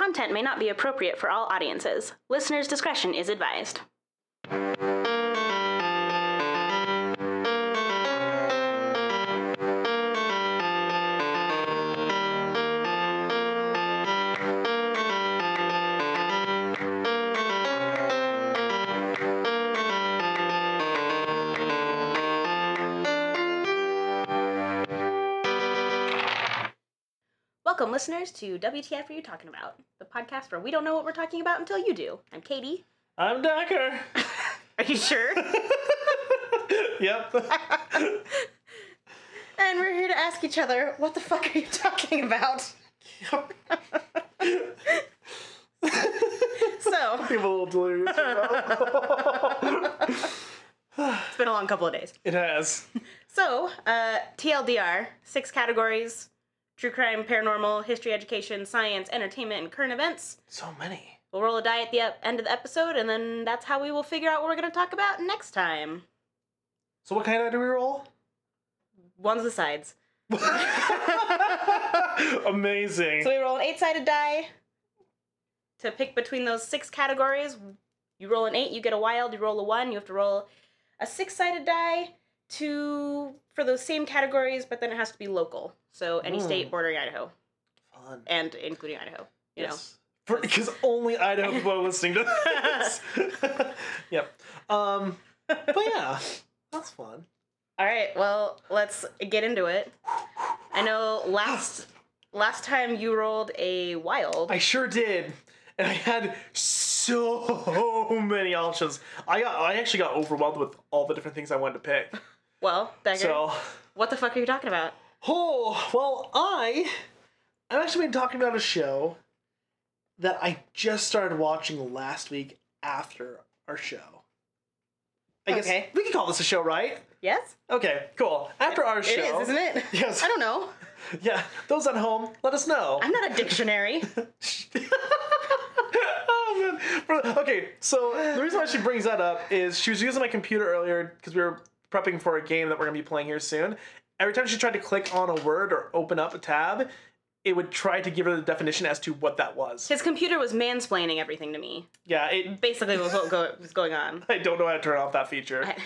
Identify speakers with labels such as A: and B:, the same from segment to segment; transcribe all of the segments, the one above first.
A: content may not be appropriate for all audiences. Listener's discretion is advised. Listeners, to WTF Are You Talking About? The podcast where we don't know what we're talking about until you do. I'm Katie.
B: I'm Decker.
A: Are you sure?
B: yep.
A: and we're here to ask each other, what the fuck are you talking about? so,
B: I'm a little delirious. right now.
A: it's been a long couple of days.
B: it has.
A: So, uh, TLDR, six categories true crime, paranormal, history, education, science, entertainment, and current events.
B: So many.
A: We'll roll a die at the ep- end of the episode, and then that's how we will figure out what we're going to talk about next time.
B: So what kind of do we roll?
A: One's the sides.
B: Amazing.
A: So we roll an eight sided die to pick between those six categories. You roll an eight, you get a wild. You roll a one, you have to roll a six sided die to for those same categories, but then it has to be local. So any
B: Mm.
A: state bordering Idaho
B: Fun.
A: and including Idaho. You know.
B: Yes. Because only Idaho people are listening to this. yep. Um, but yeah, that's fun.
A: All right. Well, let's get into it. I know last last time you rolled a wild.
B: I sure did. And I had so many options. I got I actually got overwhelmed with all the different things I wanted to pick.
A: Well, Dagger,
B: So
A: what the fuck are you talking about?
B: Oh, well, I I've actually been talking about a show that I just started watching last week after our show. I guess
A: Okay.
B: we can call this a show, right?
A: Yes.
B: Okay, cool. After our show.
A: It is, isn't it?
B: Yes.
A: I don't know.
B: Yeah, those at home, let us know.
A: I'm not a dictionary.
B: oh man. Okay, so the reason why she brings that up is she was using my computer earlier because we were prepping for a game that we're gonna be playing here soon. Every time she tried to click on a word or open up a tab, it would try to give her the definition as to what that was.
A: His computer was mansplaining everything to me.
B: Yeah, it,
A: Basically, was what go- was going on.
B: I don't know how to turn off that feature.
A: I-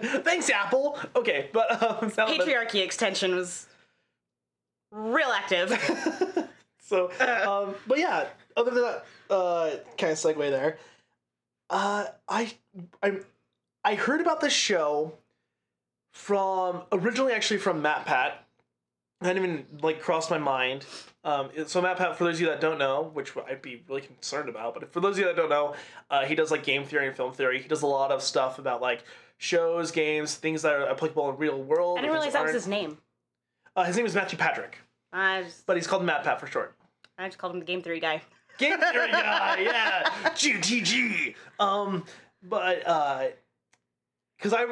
B: Thanks, Apple. Okay, but um,
A: Patriarchy extension was real active.
B: so, um, but yeah, other than that, uh, kind of segue there. Uh, I, I, I heard about this show from originally actually from Matt Pat. I hadn't even like crossed my mind. Um, so Matt Pat, for those of you that don't know, which I'd be really concerned about, but for those of you that don't know, uh, he does like game theory and film theory. He does a lot of stuff about like shows, games, things that are applicable in real world.
A: I didn't realize that was his name.
B: Uh, his name is Matthew Patrick,
A: I just,
B: but he's called Matt Pat for short.
A: I just called him the game theory guy.
B: Game theory guy, yeah, GTG. Um, but uh, because I,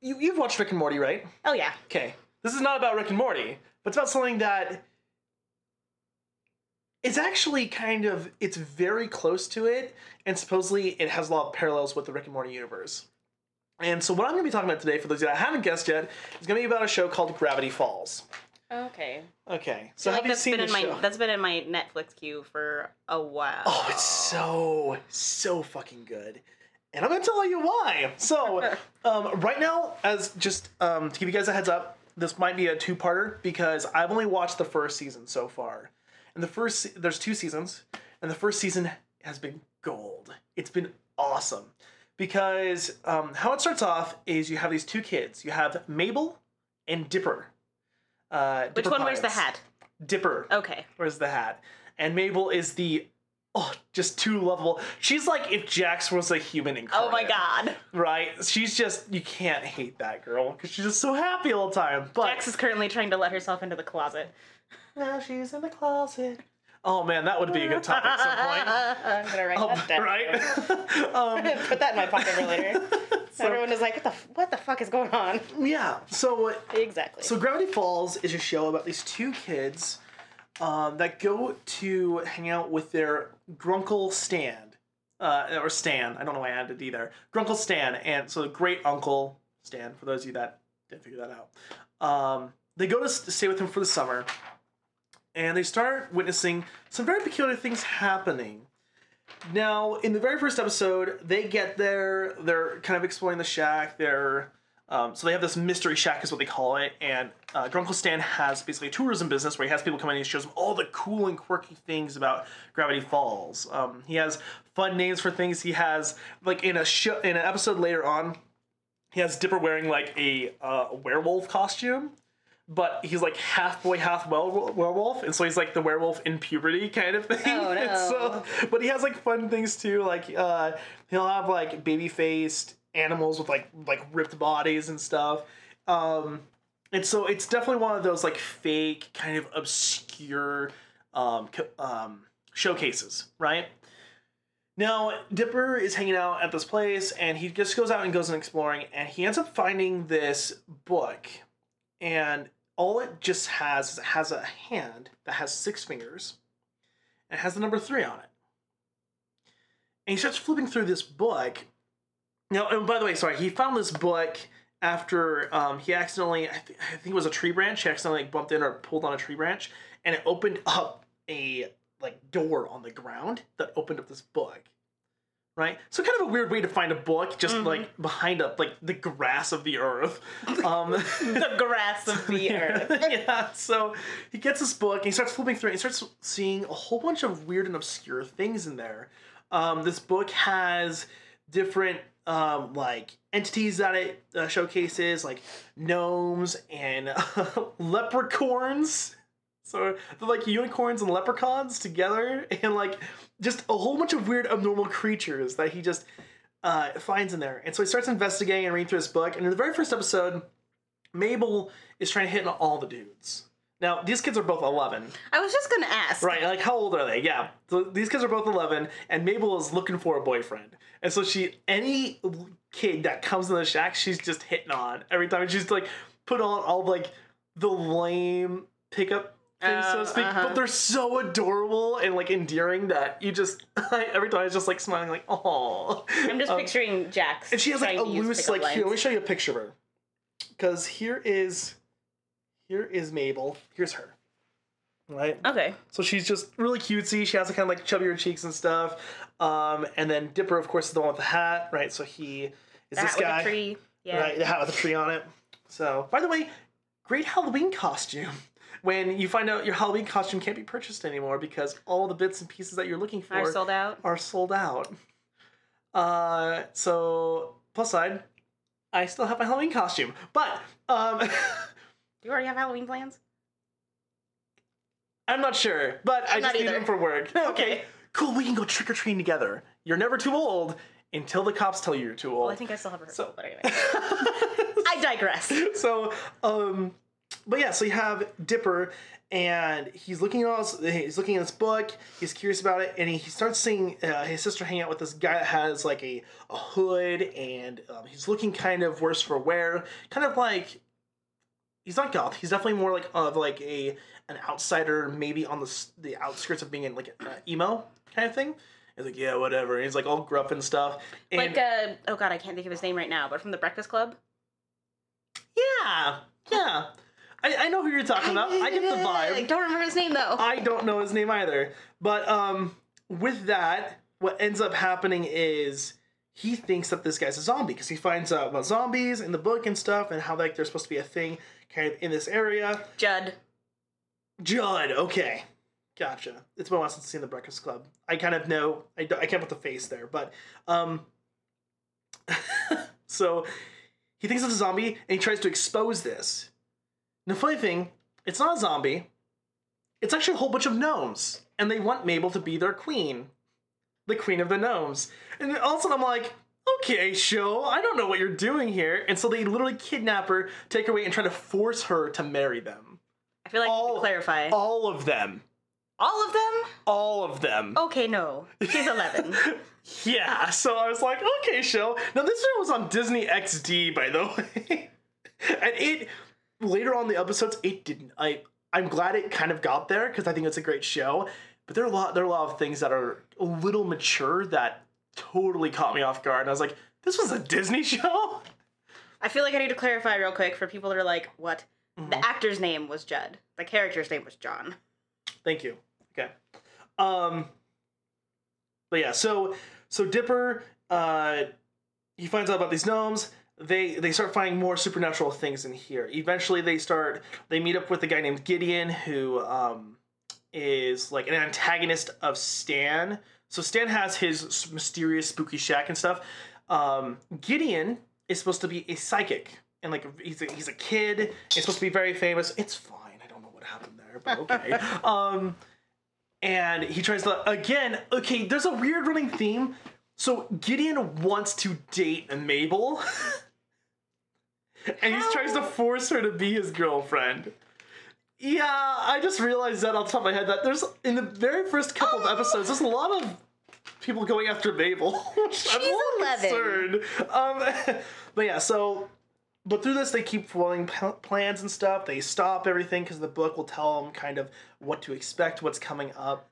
B: you you've watched Rick and Morty, right?
A: Oh yeah.
B: Okay, this is not about Rick and Morty, but it's about something that is actually kind of it's very close to it, and supposedly it has a lot of parallels with the Rick and Morty universe. And so what I'm going to be talking about today, for those of you that haven't guessed yet, is going to be about a show called Gravity Falls.
A: Okay.
B: Okay, so
A: like
B: have you seen
A: been in my
B: show?
A: that's been in my Netflix queue for a while.
B: Oh, it's so so fucking good, and I'm gonna tell you why. So, um, right now, as just um, to give you guys a heads up, this might be a two-parter because I've only watched the first season so far, and the first there's two seasons, and the first season has been gold. It's been awesome because um, how it starts off is you have these two kids. You have Mabel and Dipper. Uh,
A: Which
B: Dipper
A: one wears the hat?
B: Dipper
A: Okay.
B: wears the hat. And Mabel is the oh, just too lovable. She's like if Jax was a human incarnate.
A: Oh my god.
B: Right? She's just you can't hate that girl because she's just so happy all the time. But
A: Jax is currently trying to let herself into the closet.
B: now she's in the closet. Oh man, that would be a good topic at some point.
A: I'm gonna write
B: Oh,
A: that down.
B: right? um,
A: Put that in my pocket for later. Everyone is like, what the f- what the fuck is going on?
B: yeah. So
A: Exactly.
B: So Gravity Falls is a show about these two kids um, that go to hang out with their grunkle stand, uh, or Stan. I don't know why I added either. Grunkle Stan, and so great uncle Stan. For those of you that didn't figure that out, um, they go to stay with him for the summer, and they start witnessing some very peculiar things happening. Now, in the very first episode, they get there. They're kind of exploring the shack. They're um, so they have this mystery shack, is what they call it. And uh, Grunkle Stan has basically a tourism business where he has people come in and he shows them all the cool and quirky things about Gravity Falls. Um, he has fun names for things. He has like in a show in an episode later on, he has Dipper wearing like a uh, werewolf costume but he's like half boy, half werewolf, and so he's like the werewolf in puberty kind of thing.
A: Oh, no.
B: so, but he has like fun things too. Like uh, he'll have like baby faced animals with like like ripped bodies and stuff. Um, and so it's definitely one of those like fake kind of obscure um, um, showcases, right? Now, Dipper is hanging out at this place and he just goes out and goes and exploring and he ends up finding this book. And all it just has is it has a hand that has six fingers and it has the number three on it. And he starts flipping through this book. Now, and by the way, sorry, he found this book after um, he accidentally, I, th- I think it was a tree branch, he accidentally like, bumped in or pulled on a tree branch, and it opened up a like door on the ground that opened up this book. Right, so kind of a weird way to find a book, just
A: Mhm.
B: like behind up like the grass of the earth. Um,
A: the grass of the earth.
B: yeah, so he gets this book and he starts flipping through it. And he starts seeing a whole bunch of weird and obscure things in there. Um, this book has different um, like entities that it uh, showcases, like gnomes and leprechauns. So they're like unicorns and leprechauns together, and like just a whole bunch of weird, abnormal creatures that he just uh, finds in there. And so he starts investigating and reading through this book. And in the very first episode, Mabel is trying to hit on all the dudes. Now, these kids are both 11.
A: I was just gonna ask.
B: Right, like how old are they? Yeah. So these kids are both 11, and Mabel is looking for a boyfriend. And so she, any kid that comes in the shack, she's just hitting on every time. She's like put on all like the lame pickup things, so
A: Oh,
B: to speak.
A: uh-huh.
B: But they're so adorable and like endearing that you just, every time it's just like smiling, like, oh.
A: I'm just picturing Jax.
B: And she has like a
A: trying to use
B: loose, like, here, let me show you a picture of her. Because here is, here is Mabel. Here's her. Right?
A: Okay.
B: So she's just really cutesy. She has a kind of like chubbier cheeks and stuff. Um, and then Dipper, of course, is the one with the hat, right? So he is
A: The
B: this
A: hat with
B: guy,
A: the tree. Yeah.
B: right? The hat with the tree on it. So, by the way, great Halloween costume. When you find out your Halloween costume can't be purchased anymore because all the bits and pieces that you're looking for
A: Are sold out.
B: are sold out. Uh, so plus side, I still have my Halloween costume, but um,
A: Do you already have Halloween plans?
B: I'm not sure. But I
A: I'm
B: just need
A: either.
B: them for work.
A: Okay.
B: Cool. We can go trick or treating together. You're never too old until the cops tell you you're too old.
A: Well, I think I still have a
B: So-
A: but anyway. I digress.
B: so um but yeah so you have dipper and he's looking at all this, he's looking at this book he's curious about it and he, he starts seeing uh, his sister hang out with this guy that has like a, a hood and um, he's looking kind of worse for wear kind of like he's not goth he's definitely more like of like a an outsider maybe on the the outskirts of being in like uh, emo kind of thing he's like yeah whatever and he's like all gruff and stuff and
A: like, uh, oh god, I can't think of his name right now, but from the Breakfast Club.
B: yeah yeah I, I know who you're talking about i get the vibe.
A: I don't remember his name though.
B: I don't know his name either. But um, with that, what ends up happening is he thinks that this guy's a zombie because he finds out about zombies in the book and stuff and how like they're supposed to be a thing kind of in this area.
A: Judd.
B: Judd, okay, gotcha. It's been a while since I've seen the Breakfast Club. I kind of know. I, I can't put the face there, but um. so he thinks it's a zombie and he tries to expose this. And the funny thing, it's not a zombie. It's actually a whole bunch of gnomes, and they want Mabel to be their queen, the queen of the gnomes. And all of a sudden, I'm like, okay, show, I don't know what you're doing here. And so they literally kidnap her, take her away, and try to force her to marry them.
A: I feel like
B: All-
A: clarify.
B: All of them.
A: All of them?
B: All of them.
A: Okay, no. She's 11.
B: Yeah, so I was like, okay, show. Now this show was on Disney XD, by the way, and it later on in the episodes it didn't. I I'm glad it kind of got there because I think it's a great show. But there are a lot there are a lot of things that are a little mature that totally caught me off guard. And I was like, this was a Disney show.
A: I feel like I need to clarify real quick for people that are like, what?
B: Mm-hmm.
A: The actor's name was Judd. The character's name was John.
B: Thank you. Okay. Um. But yeah, so so Dipper, uh, he finds out about these gnomes. They they start finding more supernatural things in here. Eventually, they start they meet up with a guy named Gideon who um is like an antagonist of Stan. So Stan has his mysterious spooky shack and stuff. Um, Gideon is supposed to be a psychic and like he's a, he's a kid. He's supposed to be very famous. It's fine. I don't know what happened there, but okay. um, and he tries to again. Okay, there's a weird running theme. So Gideon wants to date Mabel, and he tries to force her to be his girlfriend. Yeah, I just realized that off the top of my head that there's in the very first couple of episodes, there's a lot of people going after Mabel. She's I'm a little
A: 11.
B: concerned. Um, but yeah, so but through this they keep following plans and stuff. They stop everything because the book will tell them kind of what to expect, what's coming up,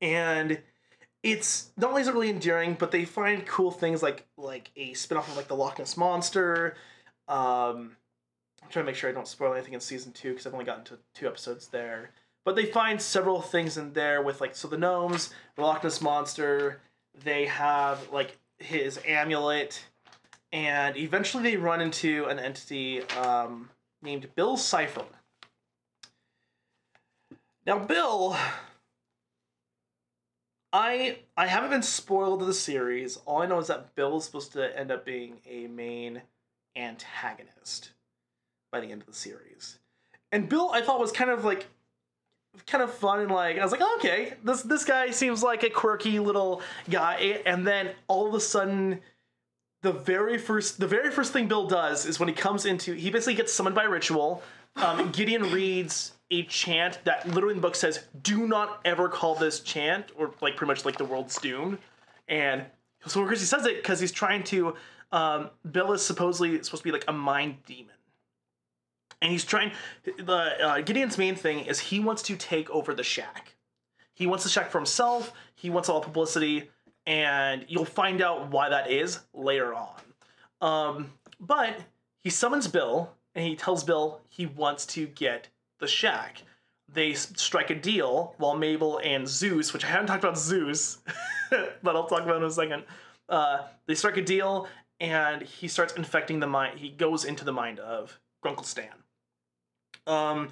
B: and it's not only is it really endearing, but they find cool things like like a spin-off of like the Loch Ness monster. Um, I'm trying to make sure I don't spoil anything in season two because I've only gotten to two episodes there. But they find several things in there with like so the gnomes, the Loch Ness monster. They have like his amulet, and eventually they run into an entity um, named Bill Cipher. Now, Bill, I I haven't been spoiled of the series. All I know is that Bill is supposed to end up being a main antagonist by the end of the series. And Bill, I thought was kind of like kind of fun and like I was like, okay, this this guy seems like a quirky little guy. And then all of a sudden, the very first the very first thing Bill does is when he comes into he basically gets summoned by ritual. Um, Gideon reads a chant that literally in the book says, "Do not ever call this chant," or like pretty much like the world's doomed. And so he says it because he's trying to. Um, Bill is supposedly supposed to be like a mind demon and he's trying the uh, gideon's main thing is he wants to take over the shack he wants the shack for himself he wants all publicity and you'll find out why that is later on um, but he summons bill and he tells bill he wants to get the shack they strike a deal while mabel and soos which i haven't talked about soos but i'll talk about in a second uh, they strike a deal and he starts infecting the mind he goes into the mind of grunkle stan um,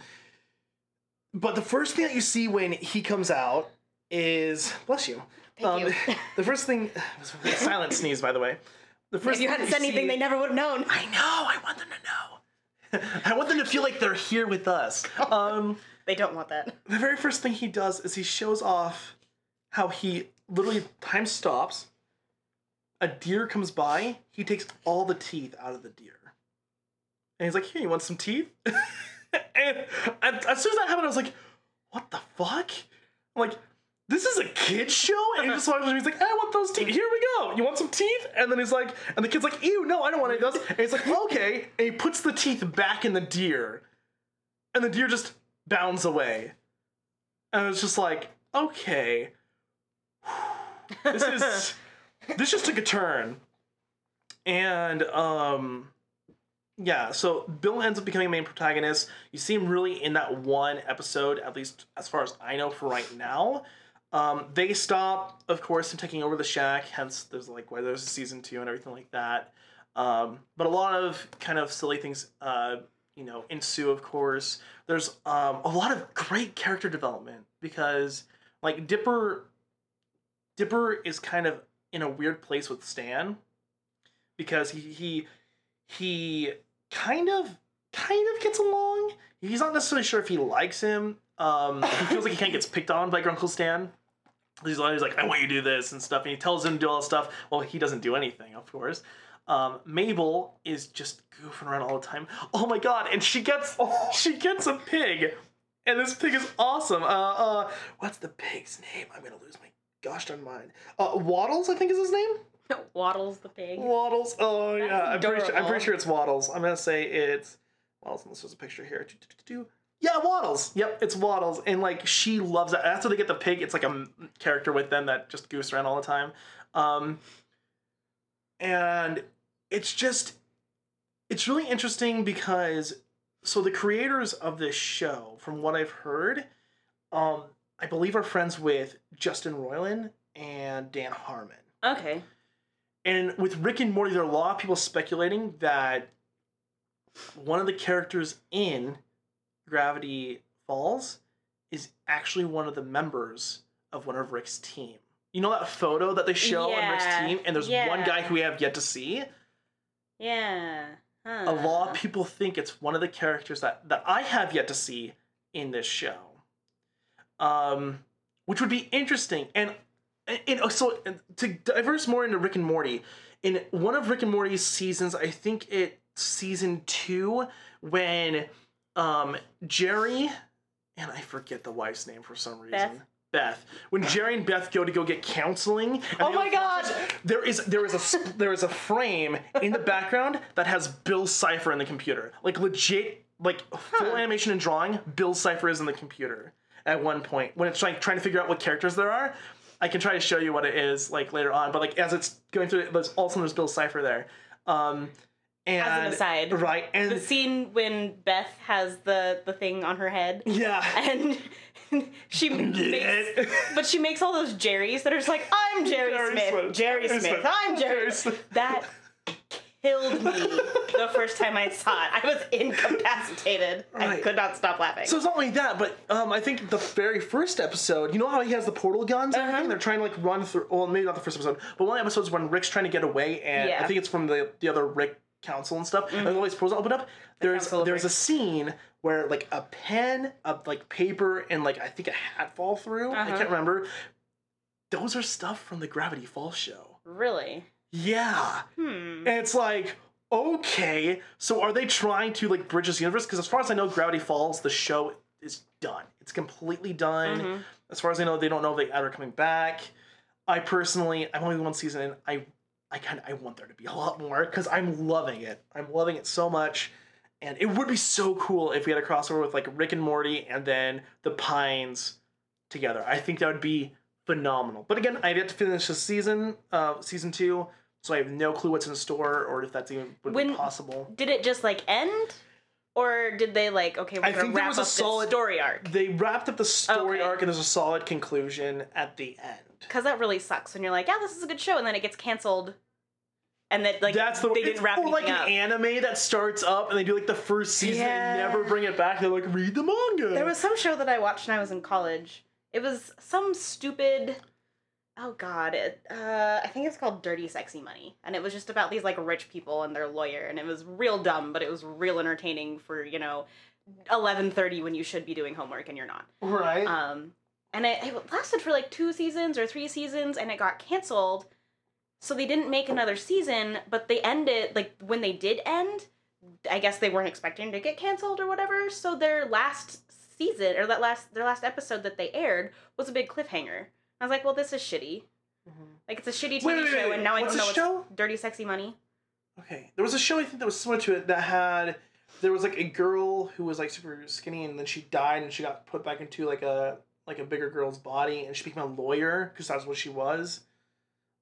B: but the first thing that you see when he comes out is bless you. Um, the first thing, silent sneeze, by the way. The first
A: If you hadn't said anything,
B: see-
A: they never would have known.
B: I know. I want them to know. I want them to feel like they're here with us. Um,
A: They don't want that.
B: the very first thing he does is he shows off how he literally time stops. A deer comes by. He takes all the teeth out of the deer, and he's like, "Here, you want some teeth?" and as soon as that happened, I was like, "What the fuck?" I'm like, "This is a kid show," and he just watches. He's like, "I want those teeth. Here we go. You want some teeth?" And then he's like, and the kid's like, "Ew, no, I don't want any of those." And he's like, "Okay," and he puts the teeth back in the deer, and the deer just bounds away. And it's just like, okay, this is this just took a turn. And um yeah, so Bill ends up becoming a main protagonist. You see him really in that one episode, at least as far as I know for right now. Um, they stop, of course, him taking over the shack. Hence, there's like why there's a season two and everything like that. Um, but a lot of kind of silly things, uh, you know, ensue. Of course, there's um, a lot of great character development because like Dipper, Dipper is kind of in a weird place with Stan because he he he kind of kind of gets along. He's not necessarily sure if he likes him. Um, he feels like he kind of gets picked on by Grunkle Stan. He's always like, "I want you to do this" and stuff, and he tells him to do all this stuff. Well, he doesn't do anything, of course. Um, Mabel is just goofing around all the time. Oh my god! And she gets she gets a pig, and this pig is awesome. Uh, uh, what's the pig's name? I'm gonna lose my gosh darn mind. Uh, Waddles, I think is his name.
A: Waddles the pig.
B: Waddles. Oh yeah, I'm pretty, sure, I'm pretty sure it's Waddles. I'm gonna say it's Waddles. Unless there's a picture here. Do-do-do-do-do. Yeah, Waddles. Yep, it's Waddles, and like she loves that. After they get the pig, it's like a character with them that just goofs around all the time. Um, and it's just, it's really interesting because so the creators of this show, from what I've heard, um, I believe are friends with Justin Roiland and Dan Harmon.
A: Okay.
B: And with Rick and Morty, there are a lot of people speculating that one of the characters in Gravity Falls is actually one of the members of one of Rick's team. You know that photo that they show on Rick's team, and there's one guy who we have yet to see.
A: Yeah. Huh.
B: A lot of people think it's one of the characters that that I have yet to see in this show. Um, which would be interesting. And and, and so to diverse more into Rick and Morty, in one of Rick and Morty's seasons, I think it season two, when um Jerry and I forget the wife's name for some reason.
A: Beth?
B: Beth. When Jerry and Beth go to go get counseling.
A: Oh my God!
B: There is there is a there is a s- there is a frame in the background that has Bill Cipher in the computer. Like legit like full
A: Huh.
B: animation and drawing, Bill Cipher is in the computer at one point when it's like trying to figure out what characters there are. I can try to show you what it is like later on, but like as it's going through, it, there's also there's Bill Cipher there. Um, and
A: As an aside,
B: right? And
A: the scene when Beth has the the thing on her head
B: yeah,
A: and she makes, but she makes all those Jerrys that are just like I'm Jerry,
B: Jerry
A: Smith,
B: Smith.
A: Jerry Smith,
B: Smith.
A: I'm Jerry.
B: Jerry Smith.
A: That killed me the first time I saw it. I was incapacitated. I could not stop laughing.
B: So it's not only that, but um, I think the very first episode, you know how he has the portal guns and
A: Uh-huh.
B: everything? They're trying to like run through. Well, maybe not the first episode, but one of the episodes when Rick's trying to get away, and I think it's from the the other Rick council and stuff. And all these portals open up. There's
A: of
B: there's a scene where like a pen, a like paper, and like I think a hat fall through. I
A: Uh-huh.
B: can't remember. Those are stuff from the Gravity Falls show.
A: really?
B: Yeah.
A: Hmm.
B: And it's like, okay, so are they trying to like bridge this universe? Because as far as I know, Gravity Falls, the show is done. It's completely done.
A: Mhm.
B: As far as I know, they don't know if they ever coming back. I personally, I'm only one season in. I, I kind of, I want there to be a lot more because I'm loving it. I'm loving it so much, and it would be so cool if we had a crossover with like Rick and Morty and then the Pines together. I think that would be phenomenal. But again, I've yet to finish the season, uh, season two, so I have no clue what's in store or if that's even would be possible.
A: Did it just like end, or did they like okay? We're
B: I think there was a solid-
A: story arc
B: They wrapped up the story
A: Okay.
B: arc and there's a solid conclusion at the end.
A: because that really sucks when you're like, yeah, this is a good show, and then it gets canceled, and that like
B: That's the
A: they didn't wrap
B: or like an
A: up.
B: anime that starts up and they do like the first season
A: Yeah.
B: and never bring it back. They're like, read the manga.
A: There was some show that I watched when I was in college. It was some stupid. Oh God! It, uh, I think it's called Dirty Sexy Money, and it was just about these like rich people and their lawyer, and it was real dumb, but it was real entertaining for you know, eleven thirty when you should be doing homework and you're not.
B: right.
A: Um, and it, it lasted for like two seasons or three seasons, and it got canceled. So they didn't make another season, but they ended like when they did end. I guess they weren't expecting to get canceled or whatever. So their last season or that last their last episode that they aired was a big cliffhanger. I was like, well, this is shitty. Mm-hmm. Like it's a shitty TV
B: Wait, wait,
A: show,
B: wait,
A: and now I don't know what's
B: show?
A: Dirty Sexy Money.
B: Okay, there was a show I think that was similar to it that had there was like a girl who was like super skinny and then she died and she got put back into like a like a bigger girl's body and she became a lawyer because that's what she was.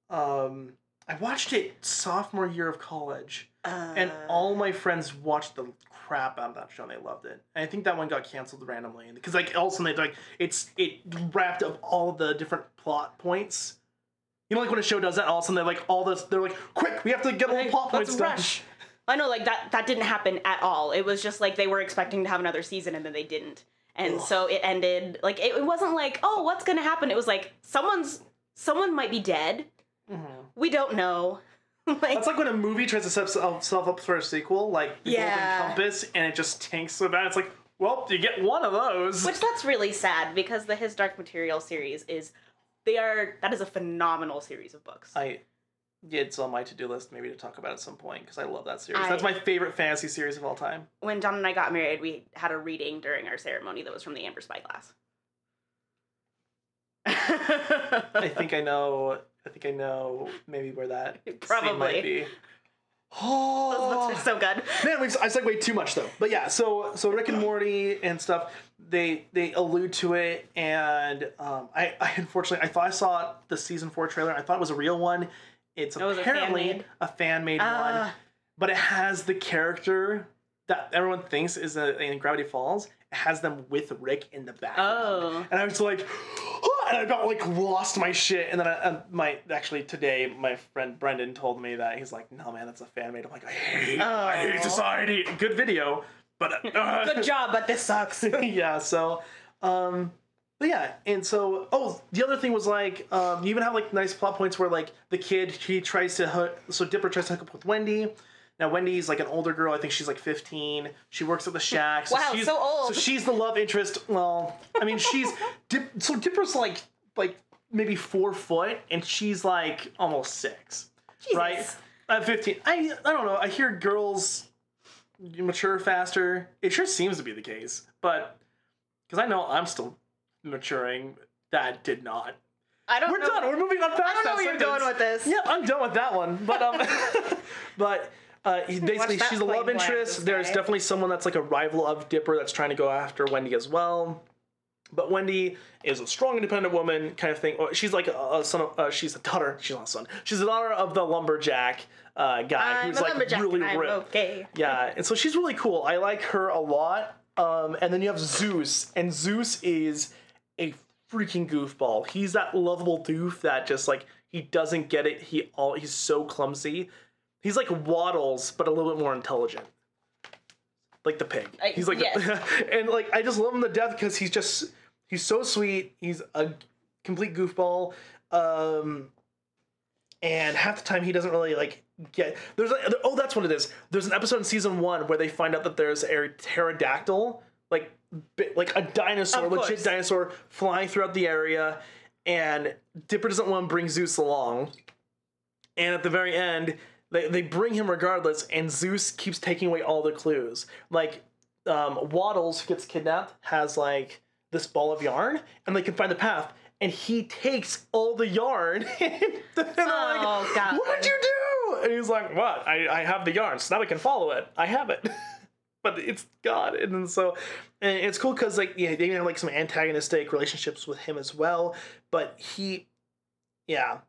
B: Um, I watched it sophomore year of college
A: Uh,
B: and all my friends watched the crap out of that show and they loved it. And I think that one got canceled randomly because like all of a sudden they like it's it wrapped up all the different plot points. You know, like when a show does that, all of a sudden they're like all this. They're like, quick, we have to get all the plot points done.
A: rush. I know, like that. That didn't happen at all. It was just like they were expecting to have another season, and then they didn't, and
B: Ugh.
A: so it ended. Like it, it wasn't like, oh, what's gonna happen? It was like someone's someone might be dead.
B: Mhm.
A: We don't know. like,
B: That's like when a movie tries to set itself up for a sequel, like The
A: Yeah.
B: Golden Compass, and it just tanks so bad. It's like, well, you get one of those.
A: which that's really sad because the His Dark Material series is, they are that is a phenomenal series of books.
B: I, yeah, it's on my to-do list maybe to talk about at some point because I love that series.
A: I-
B: That's my favorite fantasy series of all time.
A: when John and I got married, we had a reading during our ceremony that was from the Amber Spyglass.
B: I think I know. I think I know maybe where that scene
A: Probably.
B: might be.
A: Oh, Those
B: Oh,
A: books are so good.
B: Man, we've, I segued too much though. But yeah, so so Rick and Morty and stuff, they they allude to it, and um, I, I unfortunately I thought I saw the season four trailer. I thought it was a real one. It's
A: Oh,
B: apparently a fan made one,
A: Ah.
B: but it has the character that everyone thinks is a, in Gravity Falls It has them with Rick in the background.
A: Oh.
B: And I was like, and I about like lost my shit. And then I, uh, my actually today my friend Brendan told me that he's like, no man, that's a fan made. I'm like, I hate, I hate
A: Oh.
B: society. Good video, but uh,
A: Good job, but this sucks.
B: yeah. So, um, but yeah, and so oh, the other thing was like, um, you even have like nice plot points where like the kid he tries to hook, so Dipper tries to hook up with Wendy. Now Wendy's like an older girl. I think she's like 15. She works at the shack. So
A: Wow,
B: she's,
A: so old.
B: So she's the love interest. Well, I mean, she's Dip, so Dipper's like like maybe four foot, and she's like almost six, right? At 15, I I don't know. I hear girls mature faster. It sure seems to be the case, but because I know I'm still maturing, that did not.
A: I don't
B: We're
A: know.
B: done. We're moving on past
A: I don't know where you're going with this.
B: Yeah, I'm done with that one. But um, but uh, he- basically, she's a love interest. There's definitely someone that's like a rival of Dipper that's trying to go after Wendy as well. But Wendy is a strong, independent woman, kind of thing. She's like a, son. Of, uh, she's a daughter. She's not a son. She's a daughter of the lumberjack uh, guy
A: I'm
B: who's like really ripped.
A: okay.
B: Yeah, and so she's really cool. I like her a lot. Um, and then you have Soos, and Soos is a freaking goofball. He's that lovable doof that just like he doesn't get it. He all he's so clumsy. He's like Waddles, but a little bit more intelligent. Like the pig.
A: I-
B: He's like,
A: yes.
B: and like I just love him to death because he's just he's so sweet. He's a complete goofball. Um, and half the time he doesn't really like get there's a, oh that's what it is there's an episode in season one where they find out that there's a pterodactyl like like a dinosaur legit dinosaur flying throughout the area and dipper doesn't want to bring soos along and at the very end they, they bring him regardless and soos keeps taking away all the clues. Like um, waddles who gets kidnapped has like this ball of yarn and they can find the path and he takes all the yarn. And they're like,
A: Oh, God.
B: what did you do? And he's like what? I, I have the yarn so now we can follow it. I have it. But it's god. And then so and it's cool because like yeah they have like some antagonistic relationships with him as well but he yeah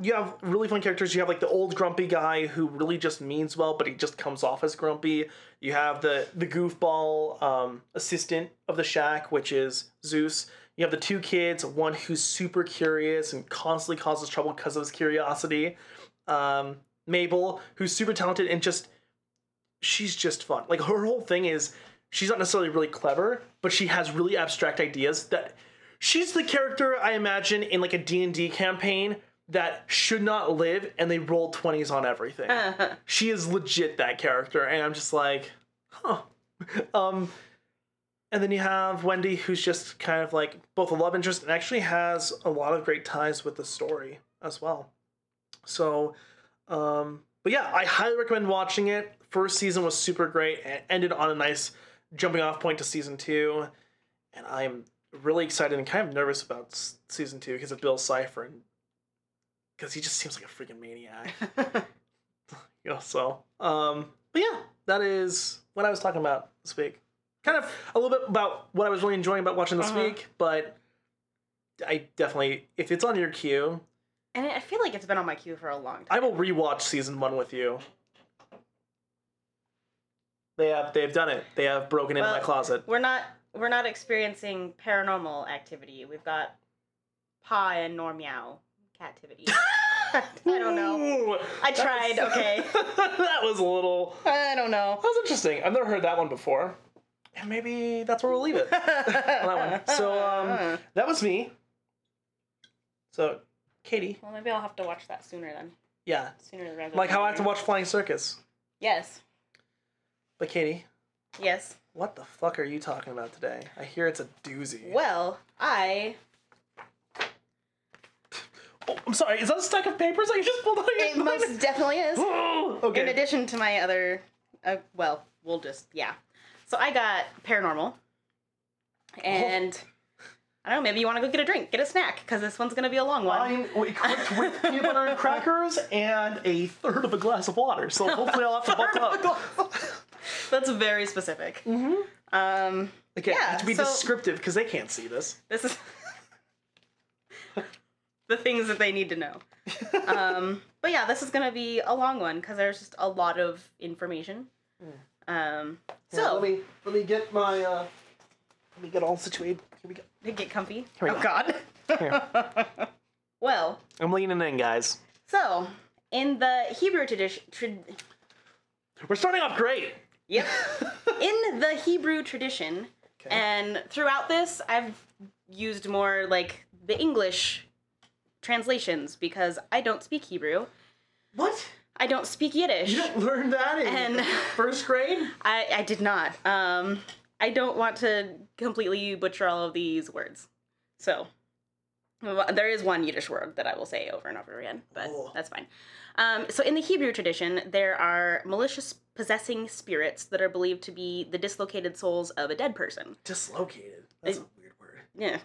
B: you have really fun characters. You have like the old grumpy guy who really just means well, but he just comes off as grumpy. You have the the goofball um, assistant of the shack, which is Soos. You have the two kids, one who's super curious and constantly causes trouble because of his curiosity. Um, Mabel, who's super talented and just she's just fun. Like her whole thing is she's not necessarily really clever, but she has really abstract ideas that she's the character I imagine in like a D&D campaign that should not live and they roll 20s on everything. she is legit that character and I'm just like, huh. Um and then you have Wendy who's just kind of like both a love interest and actually has a lot of great ties with the story as well. So um but yeah, I highly recommend watching it. First season was super great and ended on a nice jumping off point to season 2 and I'm really excited and kind of nervous about season 2 because of Bill Cipher and because he just seems like a freaking maniac. you know, so um but yeah, that is what I was talking about this week. Kind of a little bit about what I was really enjoying about watching this
A: Uh-huh.
B: week, but I definitely if it's on your queue,
A: and I feel like it's been on my queue for a long time.
B: I will rewatch season one with you. They have they've done it. They have broken into my closet.
A: We're not we're not experiencing paranormal activity. We've got Pa and Nor Meow captivity. I don't know.
B: Ooh,
A: I tried,
B: was-
A: okay.
B: that was a little
A: I don't know.
B: that was interesting. I've never heard that one before. And maybe that's where we'll leave it. on that one. So um that was me. So Katie,
A: well, maybe I'll have to watch that sooner then.
B: yeah.
A: Sooner rather.
B: Like
A: than
B: how I have to watch Flying Circus.
A: Yes.
B: But Katie,
A: Yes.
B: what the fuck are you talking about today? I hear it's a doozy.
A: Well, I
B: Oh, I'm sorry, is that a stack of papers I just pulled out of your
A: it most definitely is.
B: okay.
A: In addition to my other, uh, well, we'll just yeah. So I got paranormal, and I don't know. Maybe you want to go get a drink, get a snack, because this one's gonna be a long one.
B: I'm equipped with peanut butter and crackers and a third of a glass of water, so hopefully I'll have to buck up.
A: That's very specific. Mm-hmm. Um,
B: Okay,
A: Yeah,
B: to be
A: so-
B: descriptive because they can't see this.
A: this is the things that they need to know. Um, but yeah, this is gonna be a long one because there's just a lot of information. Um,
B: Here,
A: So-
B: let me let me get my uh, let me get all situated. Here we go.
A: To get comfy.
B: Here we
A: oh
B: go.
A: God.
B: Here.
A: well,
B: I'm leaning in, guys.
A: so in the Hebrew tradition, tra-
B: We're starting off great.
A: yep, in the Hebrew tradition,
B: Okay.
A: and throughout this, I've used more like the English translations because I don't speak Hebrew.
B: what?
A: I don't speak Yiddish.
B: You don't learn that in
A: And-
B: first grade?
A: I, I did not. Um, I don't want to completely butcher all of these words. So, there is one Yiddish word that I will say over and over again, but
B: Oh.
A: that's fine. Um, so, in the Hebrew tradition, there are malicious possessing spirits that are believed to be the dislocated souls of a dead person.
B: Dislocated. That's a weird word.
A: Yeah.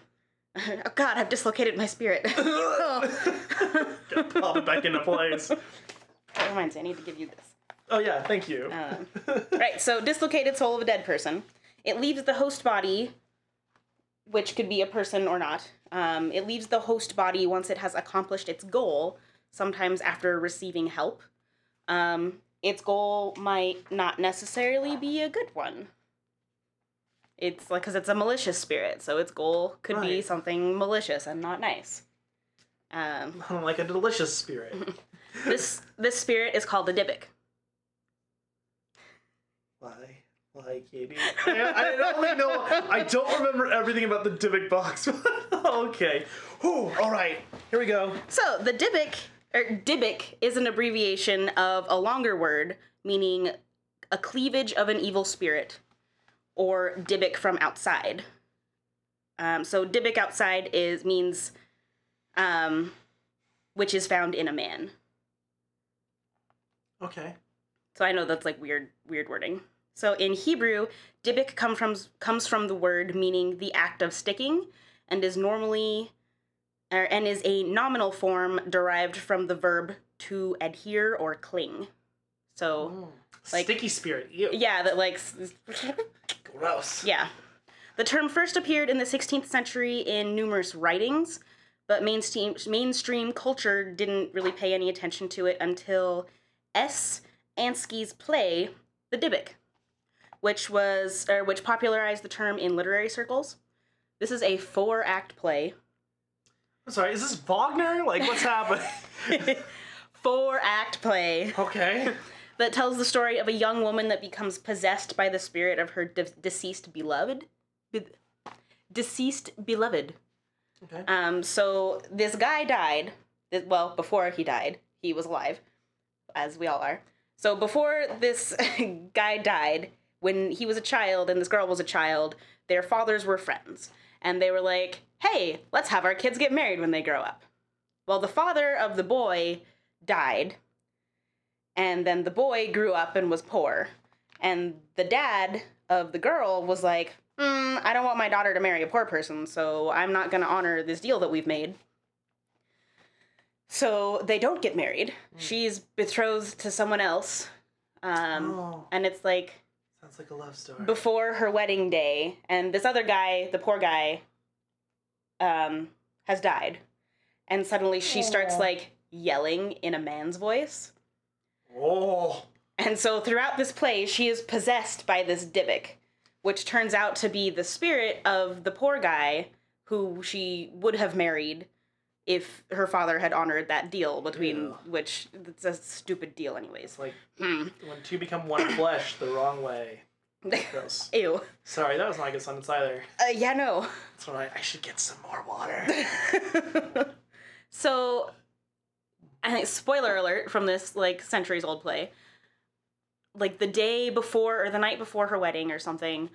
A: Oh God, I've dislocated my spirit.
B: Pop it back into place.
A: That reminds me, I need to give you this.
B: Oh yeah, thank you.
A: Um, Right, so dislocated soul of a dead person. It leaves the host body, which could be a person or not. Um, it leaves the host body once it has accomplished its goal, sometimes after receiving help. Um, its goal might not necessarily be a good one. It's like, because it's a malicious spirit, so its goal could be something malicious and not nice. Um,
B: like a delicious spirit.
A: this this spirit is called the Dybbuk.
B: Why? Why, Katie? I, I don't really know. I don't remember everything about the Dybbuk box. okay. Whew, all right. Here we go.
A: So the Dybbuk or Dybbuk is an abbreviation of a longer word meaning a cleavage of an evil spirit, or Dybbuk from outside. Um, so Dybbuk outside is means um, which is found in a man.
B: Okay.
A: So I know that's like weird, weird wording. So in Hebrew, Dybbuk come from comes from the word meaning the act of sticking, and is normally, er, and is a nominal form derived from the verb to adhere or cling. So Like-
B: Sticky spirit. Ew.
A: yeah, that like
B: Gross.
A: yeah. The term first appeared in the 16th century in numerous writings, but mainstream mainstream culture didn't really pay any attention to it until S. Ansky's play, The Dybbuk, which was or which popularized the term in literary circles. This is a four-act play.
B: I'm sorry. Is this Wagner? Like, what's happening?
A: Four-act play
B: okay.
A: That tells the story of a young woman that becomes possessed by the spirit of her de- deceased beloved. Be- deceased beloved.
B: Okay.
A: Um, so this guy died. Well, before he died, he was alive, as we all are. So before this guy died, when he was a child and this girl was a child, their fathers were friends, and they were like, "Hey, let's have our kids get married when they grow up." Well, the father of the boy died, and then the boy grew up and was poor, and the dad of the girl was like, mm, I don't want my daughter to marry a poor person, so I'm not going to honor this deal that we've made. So they don't get married. She's betrothed to someone else. Um,
B: oh,
A: And it's like
B: sounds like a love story.
A: before her wedding day, and this other guy, the poor guy, um, has died. And suddenly she starts like yelling in a man's voice.
B: Oh.
A: And so throughout this play, she is possessed by this Dybbuk, which turns out to be the spirit of the poor guy who she would have married if her father had honored that deal between
B: Ew.
A: which it's a stupid deal anyways.
B: It's like
A: Hmm.
B: when two become one flesh the wrong way. Gross.
A: Ew.
B: Sorry, that was not a good sentence either.
A: Uh, yeah, no.
B: That's I should get some more water.
A: so I think spoiler alert from this like centuries old play. Like the day before or the night before her wedding or something,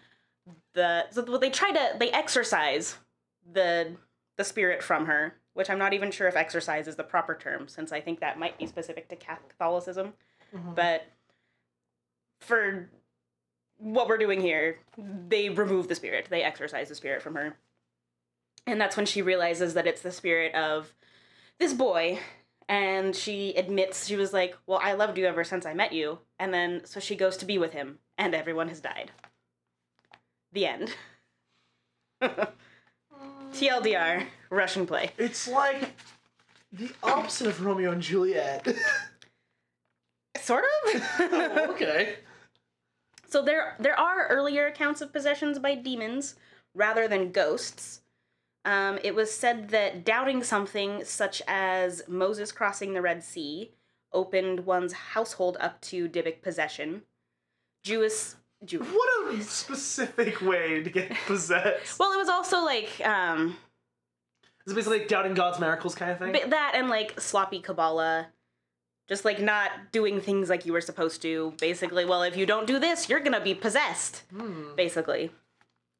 A: the so they try to they exorcise the the spirit from her, which I'm not even sure if exorcise is the proper term since I think that might be specific to Catholicism.
B: Mhm.
A: But for what we're doing here, they remove the spirit. They exorcise the spirit from her. And that's when she realizes that it's the spirit of this boy. And she admits, she was like, Well, I loved you ever since I met you. And then, so she goes to be with him, and everyone has died. The end. TLDR, Russian play.
B: It's like the opposite of Romeo and Juliet.
A: Sort of?
B: Oh, okay.
A: So So there there are earlier accounts of possessions by demons rather than ghosts. Um, it was said that doubting something, such as Moses crossing the Red Sea, opened one's household up to Dybbuk possession. Jewish. Jew-
B: What a specific way to get possessed.
A: well, it was also like um,
B: It's basically like doubting God's miracles kind of thing.
A: That and like sloppy Kabbalah. Just like not doing things like you were supposed to. Basically, well, if you don't do this, you're gonna be possessed.
B: Hmm.
A: Basically.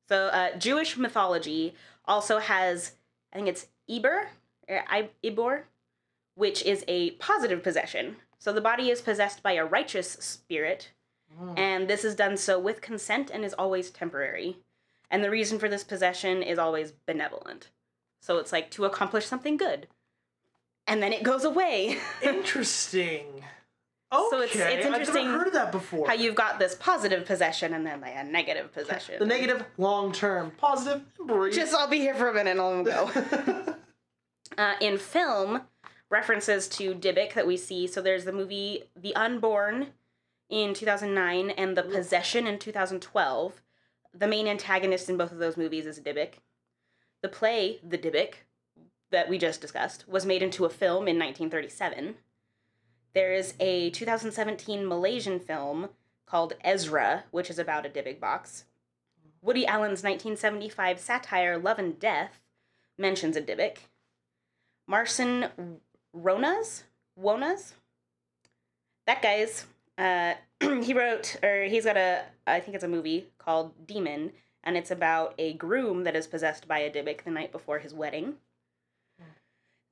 A: So, uh, Jewish mythology also has, I think it's Eber, or Ibor, which is a positive possession. So the body is possessed by a righteous spirit, mm. and this is done so with consent and is always temporary. And the reason for this possession is always benevolent. So it's like to accomplish something good. And then it goes away.
B: Interesting. Okay.
A: So it's- it's
B: I've
A: interesting
B: never heard of that before.
A: How you've got this positive possession and then like a negative possession.
B: the negative, long term, positive, brief.
A: Just I'll be here for a minute and I'll go. uh, in film, references to Dybbuk that we see. So there's the movie The Unborn in 2009 and The Possession in 2012. The main antagonist in both of those movies is Dybbuk. The play The Dybbuk that we just discussed was made into a film in 1937. There is a 2017 Malaysian film called Ezra, which is about a Dybbuk box. Woody Allen's 1975 satire Love and Death mentions a Dybbuk. Marcin Ronas? Wonas? That guy's, uh, he wrote, or he's got a, I think it's a movie called Demon, and it's about a groom that is possessed by a Dybbuk the night before his wedding.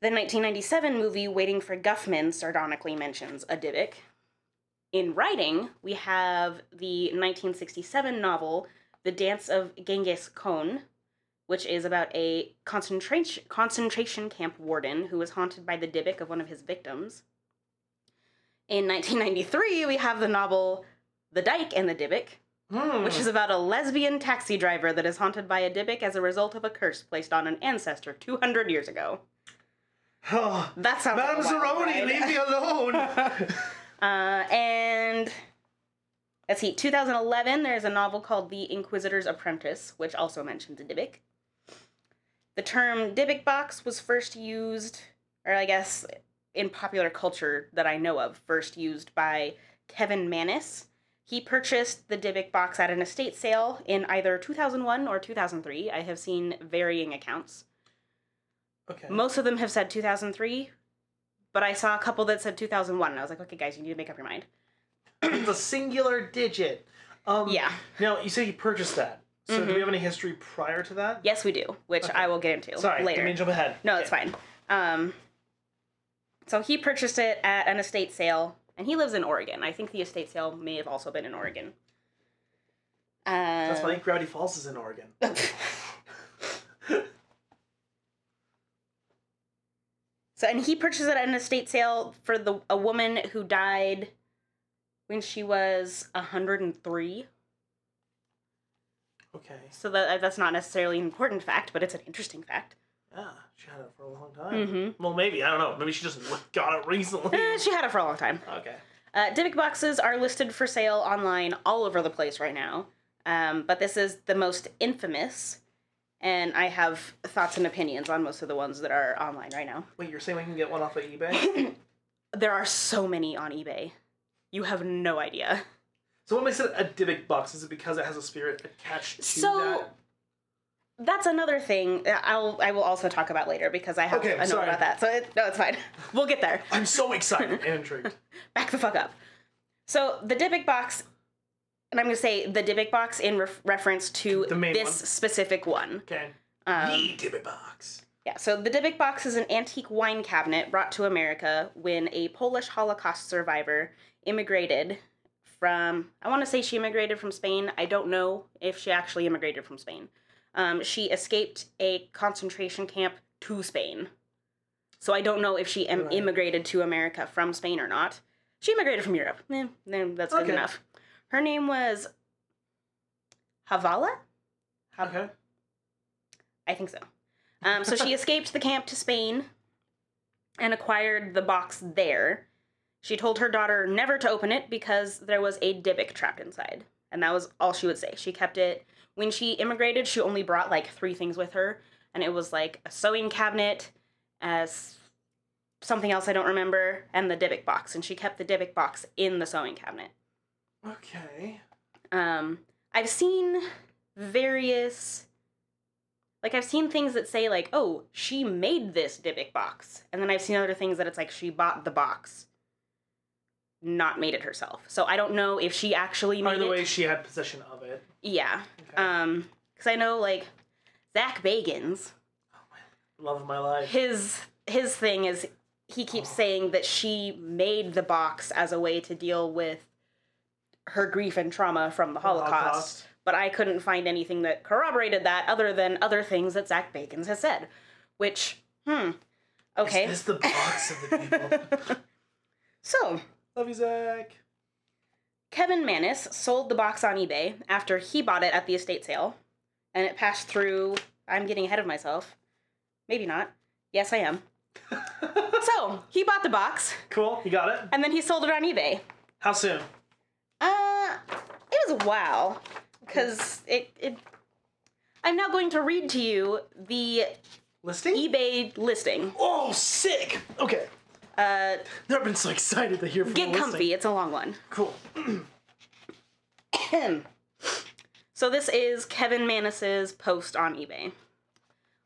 A: The 1997 movie Waiting for Guffman sardonically mentions a Dybbuk. In writing, we have the 1967 novel The Dance of Genghis Cohn, which is about a concentration concentration camp warden who was haunted by the Dybbuk of one of his victims. In 1993, we have the novel The Dyke and the Dybbuk,
B: Hmm.
A: which is about a lesbian taxi driver that is haunted by a Dybbuk as a result of a curse placed on an ancestor 200 years ago.
B: Oh,
A: That sounds
B: Madame
A: like
B: Zeroni, leave me alone.
A: Uh, and let's see, 2011, there's a novel called The Inquisitor's Apprentice, which also mentions a Dybbuk. The term Dybbuk box was first used, or I guess in popular culture that I know of, first used by Kevin Mannis. He purchased the Dybbuk box at an estate sale in either 2001 or 2003. I have seen varying accounts.
B: Okay.
A: Most of them have said 2003, but I saw a couple that said 2001, and I was like, okay, guys, you need to make up your mind.
B: it's a singular digit. Um,
A: Yeah.
B: Now you say you purchased that. So do
A: Mhm.
B: we have any history prior to that?
A: Yes, we do, which
B: Okay.
A: I will get into
B: Sorry,
A: later.
B: mean jump ahead.
A: No, it's fine. Um, so he purchased it at an estate sale, and he lives in Oregon. I think the estate sale may have also been in Oregon. Uh,
B: That's funny. Gravity Falls is in Oregon.
A: So, and he purchased it at an estate sale for the a woman who died when she was 103.
B: Okay.
A: So that that's not necessarily an important fact, but it's an interesting fact.
B: Yeah, she had it for a long time.
A: Mm-hmm.
B: Well, maybe I don't know. Maybe she just got it recently.
A: Eh, she had it for a long time.
B: okay.
A: Uh, Dybbuk boxes are listed for sale online all over the place right now, um, but this is the most infamous, and I have thoughts and opinions on most of the ones that are online right now.
B: Wait, you're saying we can get one off of eBay?
A: There are so many on eBay. You have no idea.
B: so what makes it a Dybbuk box? Is it because it has a spirit attached to
A: So
B: that?
A: that's another thing that I'll I will also talk about later because I have
B: Okay,
A: a note about that. So it, no, it's fine. We'll get there.
B: I'm so excited and intrigued.
A: Back the fuck up. So the Dybbuk box, and I'm gonna say the Dybbuk box in ref- reference to
B: The main
A: this
B: one.
A: specific one.
B: Okay.
A: Um,
B: the Dybbuk box.
A: Yeah, so the Dybbuk box is an antique wine cabinet brought to America when a Polish Holocaust survivor immigrated from, I want to say she immigrated from Spain. I don't know if she actually immigrated from Spain. Um, she escaped a concentration camp to Spain. So I don't know if she em-
B: Right.
A: immigrated to America from Spain or not. She immigrated from Europe. Eh, then that's good
B: Okay.
A: enough. Her name was Havala? Hav-
B: Okay.
A: I think so. Um, so she escaped the camp to Spain and acquired the box there. She told her daughter never to open it because there was a Dybbuk trapped inside. And that was all she would say. She kept it. When she immigrated, she only brought like three things with her, and it was like a sewing cabinet, as something else I don't remember, and the Dybbuk box. And she kept the Dybbuk box in the sewing cabinet.
B: Okay.
A: Um, I've seen various, like I've seen things that say like, oh, she made this Dybbuk box, and then I've seen other things that it's like she bought the box, not made it herself. So I don't know if she actually made
B: Either
A: it.
B: way, she had possession of it.
A: Yeah.
B: Okay.
A: Um, because I know like Zach Bagans,
B: Love of my life.
A: his his thing is he keeps saying that she made the box as a way to deal with her grief and trauma from the Holocaust.
B: Holocaust.
A: But I couldn't find anything that corroborated that other than other things that Zach Bagans has said. Which, hmm. Okay.
B: Is this the box of the people?
A: So,
B: Love you, Zach.
A: Kevin Mannis sold the box on eBay after he bought it at the estate sale, and it passed through. I'm getting ahead of myself. Maybe not. Yes, I am. So he bought the box,
B: Cool. He got it.
A: and then he sold it on eBay.
B: How soon?
A: Uh, it was a while, because it it. I'm now going to read to you the
B: Listing?
A: eBay listing.
B: oh, sick. Okay.
A: Uh,
B: Never been so excited to hear from
A: get
B: the listing.
A: comfy. It's a long one.
B: Cool.
A: so this is Kevin Mannis's post on eBay.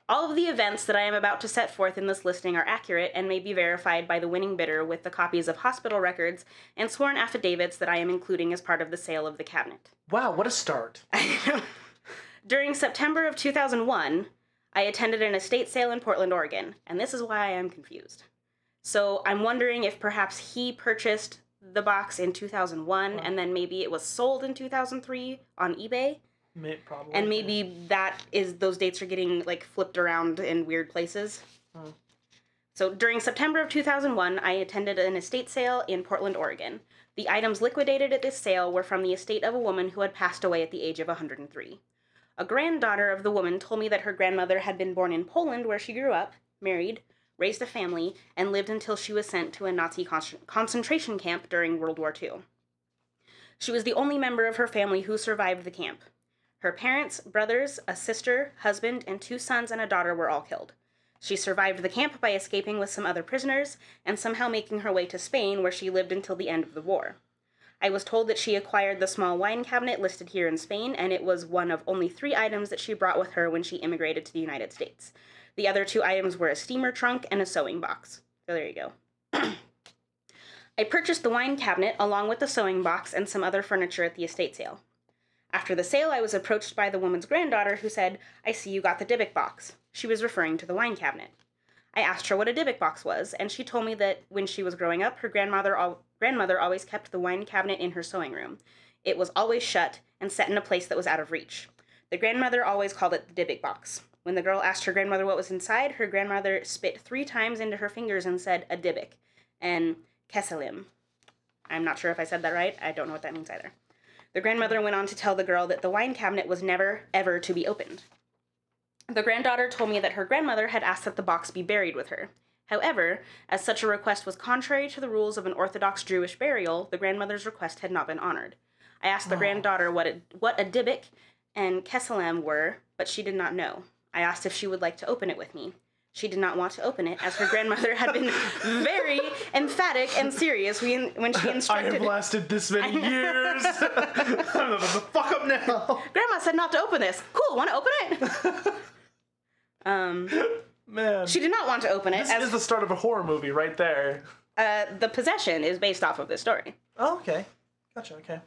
A: All of the events that I am about to set forth in this listing are accurate and may be verified by the winning bidder with the copies of hospital records and sworn affidavits that I am including as part of the sale of the cabinet.
B: Wow, what a start.
A: During September of 2001, I attended an estate sale in Portland, Oregon, and this is why I am confused. So I'm wondering if perhaps he purchased the box in 2001 and then maybe it was sold in 2003 on eBay,
B: Probably.
A: and maybe that is those dates are getting like flipped around in weird places.
B: Hmm.
A: So during September of 2001, I attended an estate sale in Portland, Oregon. The items liquidated at this sale were from the estate of a woman who had passed away at the age of 103. A granddaughter of the woman told me that her grandmother had been born in Poland, where she grew up, married, raised a family, and lived until she was sent to a Nazi con- concentration camp during World War II. She was the only member of her family who survived the camp. Her parents, brothers, a sister, husband, and two sons and a daughter were all killed. She survived the camp by escaping with some other prisoners and somehow making her way to Spain, where she lived until the end of the war. I was told that she acquired the small wine cabinet listed here in Spain, and it was one of only three items that she brought with her when she immigrated to the United States. The other two items were a steamer trunk and a sewing box. So there you go. I purchased the wine cabinet along with the sewing box and some other furniture at the estate sale. After the sale, I was approached by the woman's granddaughter who said, I see you got the Dybbuk box. She was referring to the wine cabinet. I asked her what a Dybbuk box was, and she told me that when she was growing up, her grandmother, al- grandmother always kept the wine cabinet in her sewing room. It was always shut and set in a place that was out of reach. The grandmother always called it the Dybbuk box. When the girl asked her grandmother what was inside, her grandmother spit three times into her fingers and said a Dybbuk and Keselim. I'm not sure if I said that right. I don't know what that means either. The grandmother went on to tell the girl that the wine cabinet was never, ever to be opened. The granddaughter told me that her grandmother had asked that the box be buried with her. However, as such a request was contrary to the rules of an Orthodox Jewish burial, the grandmother's request had not been honored. I asked the
B: Oh.
A: granddaughter what a, what a Dybbuk and Keselam were, but she did not know. I asked if she would like to open it with me. She did not want to open it, as her grandmother had been very emphatic and serious when when she instructed I
B: have lasted this many years. I'm about to fuck up now.
A: Grandma said not to open this. Cool, want to open it? um,
B: Man.
A: she did not want to open it,
B: this
A: as
B: is the start of a horror movie right there.
A: uh, the possession is based off of this story.
B: Oh, okay. Gotcha, okay.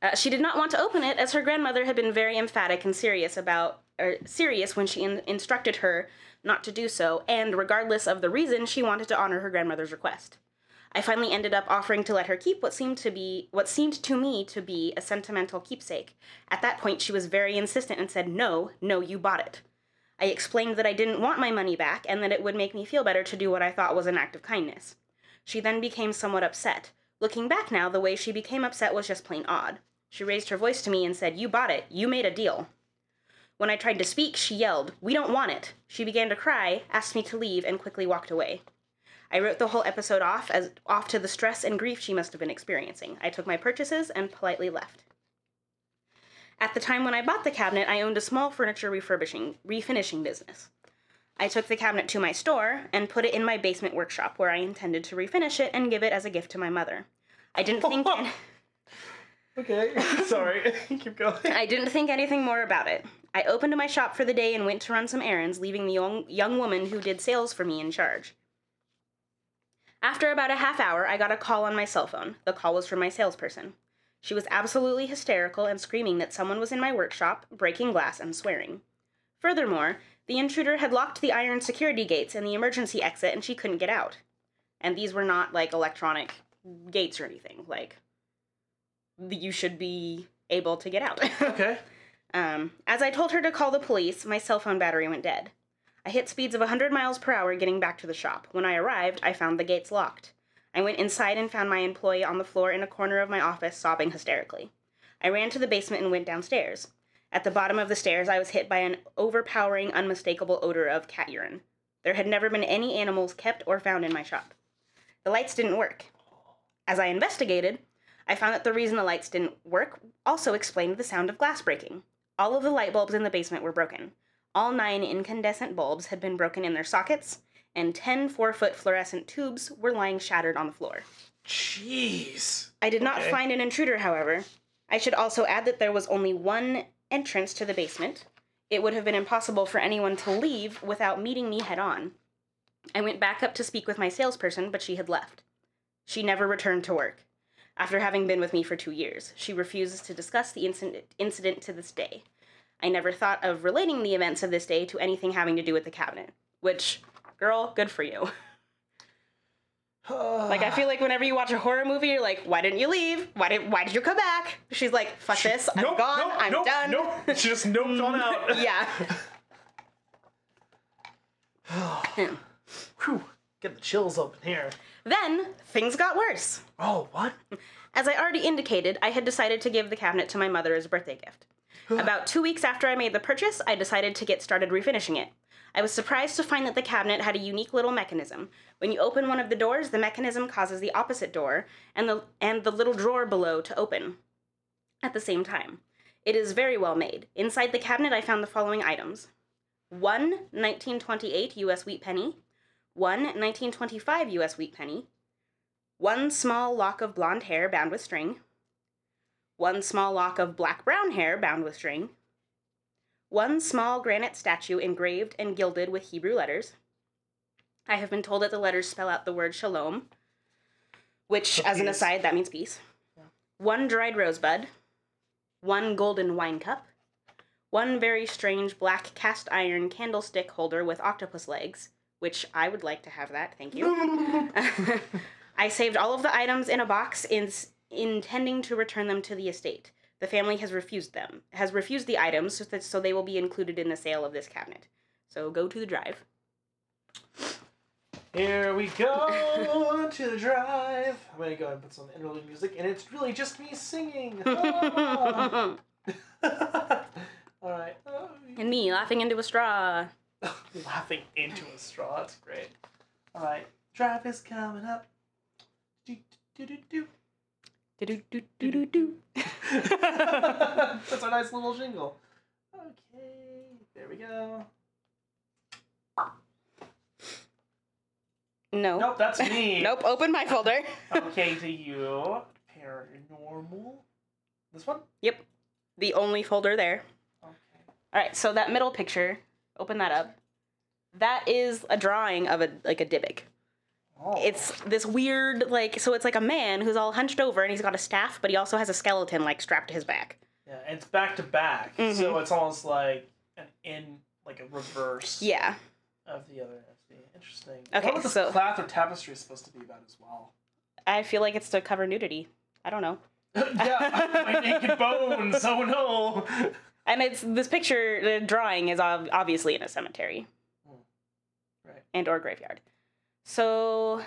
A: Uh, she did not want to open it, as her grandmother had been very emphatic and serious about, or serious when she in- instructed her not to do so, and regardless of the reason, she wanted to honor her grandmother's request. I finally ended up offering to let her keep what seemed to be what seemed to me to be a sentimental keepsake. At that point, she was very insistent and said, "No, no, you bought it." I explained that I didn't want my money back and that it would make me feel better to do what I thought was an act of kindness. She then became somewhat upset. Looking back now, the way she became upset was just plain odd. She raised her voice to me and said, You bought it. You made a deal. When I tried to speak, she yelled, We don't want it. She began to cry, asked me to leave, and quickly walked away. I wrote the whole episode off as off to the stress and grief she must have been experiencing. I took my purchases and politely left. At the time when I bought the cabinet, I owned a small furniture refurbishing, refinishing business. I took the cabinet to my store and put it in my basement workshop where I intended to refinish it and give it as a gift to my mother. I didn't think
B: Okay. Sorry. Keep going.
A: I didn't think anything more about it. I opened my shop for the day and went to run some errands, leaving the young, young woman who did sales for me in charge. After about a half hour, I got a call on my cell phone. The call was from my salesperson. She was absolutely hysterical and screaming that someone was in my workshop, breaking glass and swearing. Furthermore, the intruder had locked the iron security gates and the emergency exit and she couldn't get out. And these were not like electronic gates or anything. Like, you should be able to get out.
B: Okay.
A: Um, as I told her to call the police, my cell phone battery went dead. I hit speeds of 100 miles per hour getting back to the shop. When I arrived, I found the gates locked. I went inside and found my employee on the floor in a corner of my office sobbing hysterically. I ran to the basement and went downstairs. At the bottom of the stairs, I was hit by an overpowering, unmistakable odor of cat urine. There had never been any animals kept or found in my shop. The lights didn't work. As I investigated, I found that the reason the lights didn't work also explained the sound of glass breaking. All of the light bulbs in the basement were broken. All nine incandescent bulbs had been broken in their sockets, and ten four foot fluorescent tubes were lying shattered on the floor.
B: Jeez.
A: I did not
B: Okay.
A: find an intruder, however. I should also add that there was only one entrance to the basement. It would have been impossible for anyone to leave without meeting me head on. I went back up to speak with my salesperson, but she had left. She never returned to work. After having been with me for two years, she refuses to discuss the incident, incident to this day. I never thought of relating the events of this day to anything having to do with the cabinet. Which, girl, good for you. Like I feel like whenever you watch a horror movie, you're like, "Why didn't you leave? Why did Why did you come back?" She's like, "Fuck this! I'm
B: Nope,
A: gone.
B: nope,
A: I'm
B: nope,
A: done."
B: Nope. She just noped mm, on out.
A: yeah.
B: Whew. Get the chills up in here.
A: then things got worse.
B: Oh, what?
A: As I already indicated, I had decided to give the cabinet to my mother as a birthday gift. About two weeks after I made the purchase, I decided to get started refinishing it. I was surprised to find that the cabinet had a unique little mechanism. When you open one of the doors, the mechanism causes the opposite door and the and the little drawer below to open at the same time. It is very well made. Inside the cabinet, I found the following items: one 1928 U.S. wheat penny, one 1925 U.S. wheat penny, one small lock of blonde hair bound with string, one small lock of black brown hair bound with string, one small granite statue engraved and gilded with Hebrew letters. I have been told that the letters spell out the word shalom, which,
B: For
A: as an aside, that means peace. One dried rosebud, one golden wine cup, one very strange black cast iron candlestick holder with octopus legs, which I would like to have that, thank you. I saved all of the items in a box in, intending to return them to the estate. The family has refused them, has refused the items, so, that, so they will be included in the sale of this cabinet. So go to the drive.
B: Here we go to the drive. I'm gonna go ahead and put some interlude music, and it's really just me singing. Ah. All right.
A: and me laughing into a straw.
B: Laughing into a straw. That's great. All right. Drive is coming up. Do, do, do, do.
A: Do-do-do-do-do-do.
B: That's a nice little jingle. Okay. There we go.
A: No.
B: Nope, that's me.
A: Nope, open my folder.
B: Okay, to you. Paranormal. This one?
A: Yep. The only folder there.
B: Okay.
A: All right, so that middle picture, open that up. That is a drawing of a like a Dybbuk.
B: Oh.
A: It's this weird like so it's like a man who's all hunched over and he's got a staff, but he also has a skeleton like strapped to his back.
B: Yeah, and it's back to back,
A: Mhm.
B: so it's almost like an in like a reverse
A: Yeah.
B: of the other. Interesting.
A: Okay,
B: what was
A: so-
B: the cloth or tapestry supposed to be about as well?
A: I feel like it's to cover nudity. I don't know.
B: yeah, my naked bones. Oh no.
A: And it's this picture, the drawing is obviously in a cemetery
B: Right.
A: and or graveyard. So,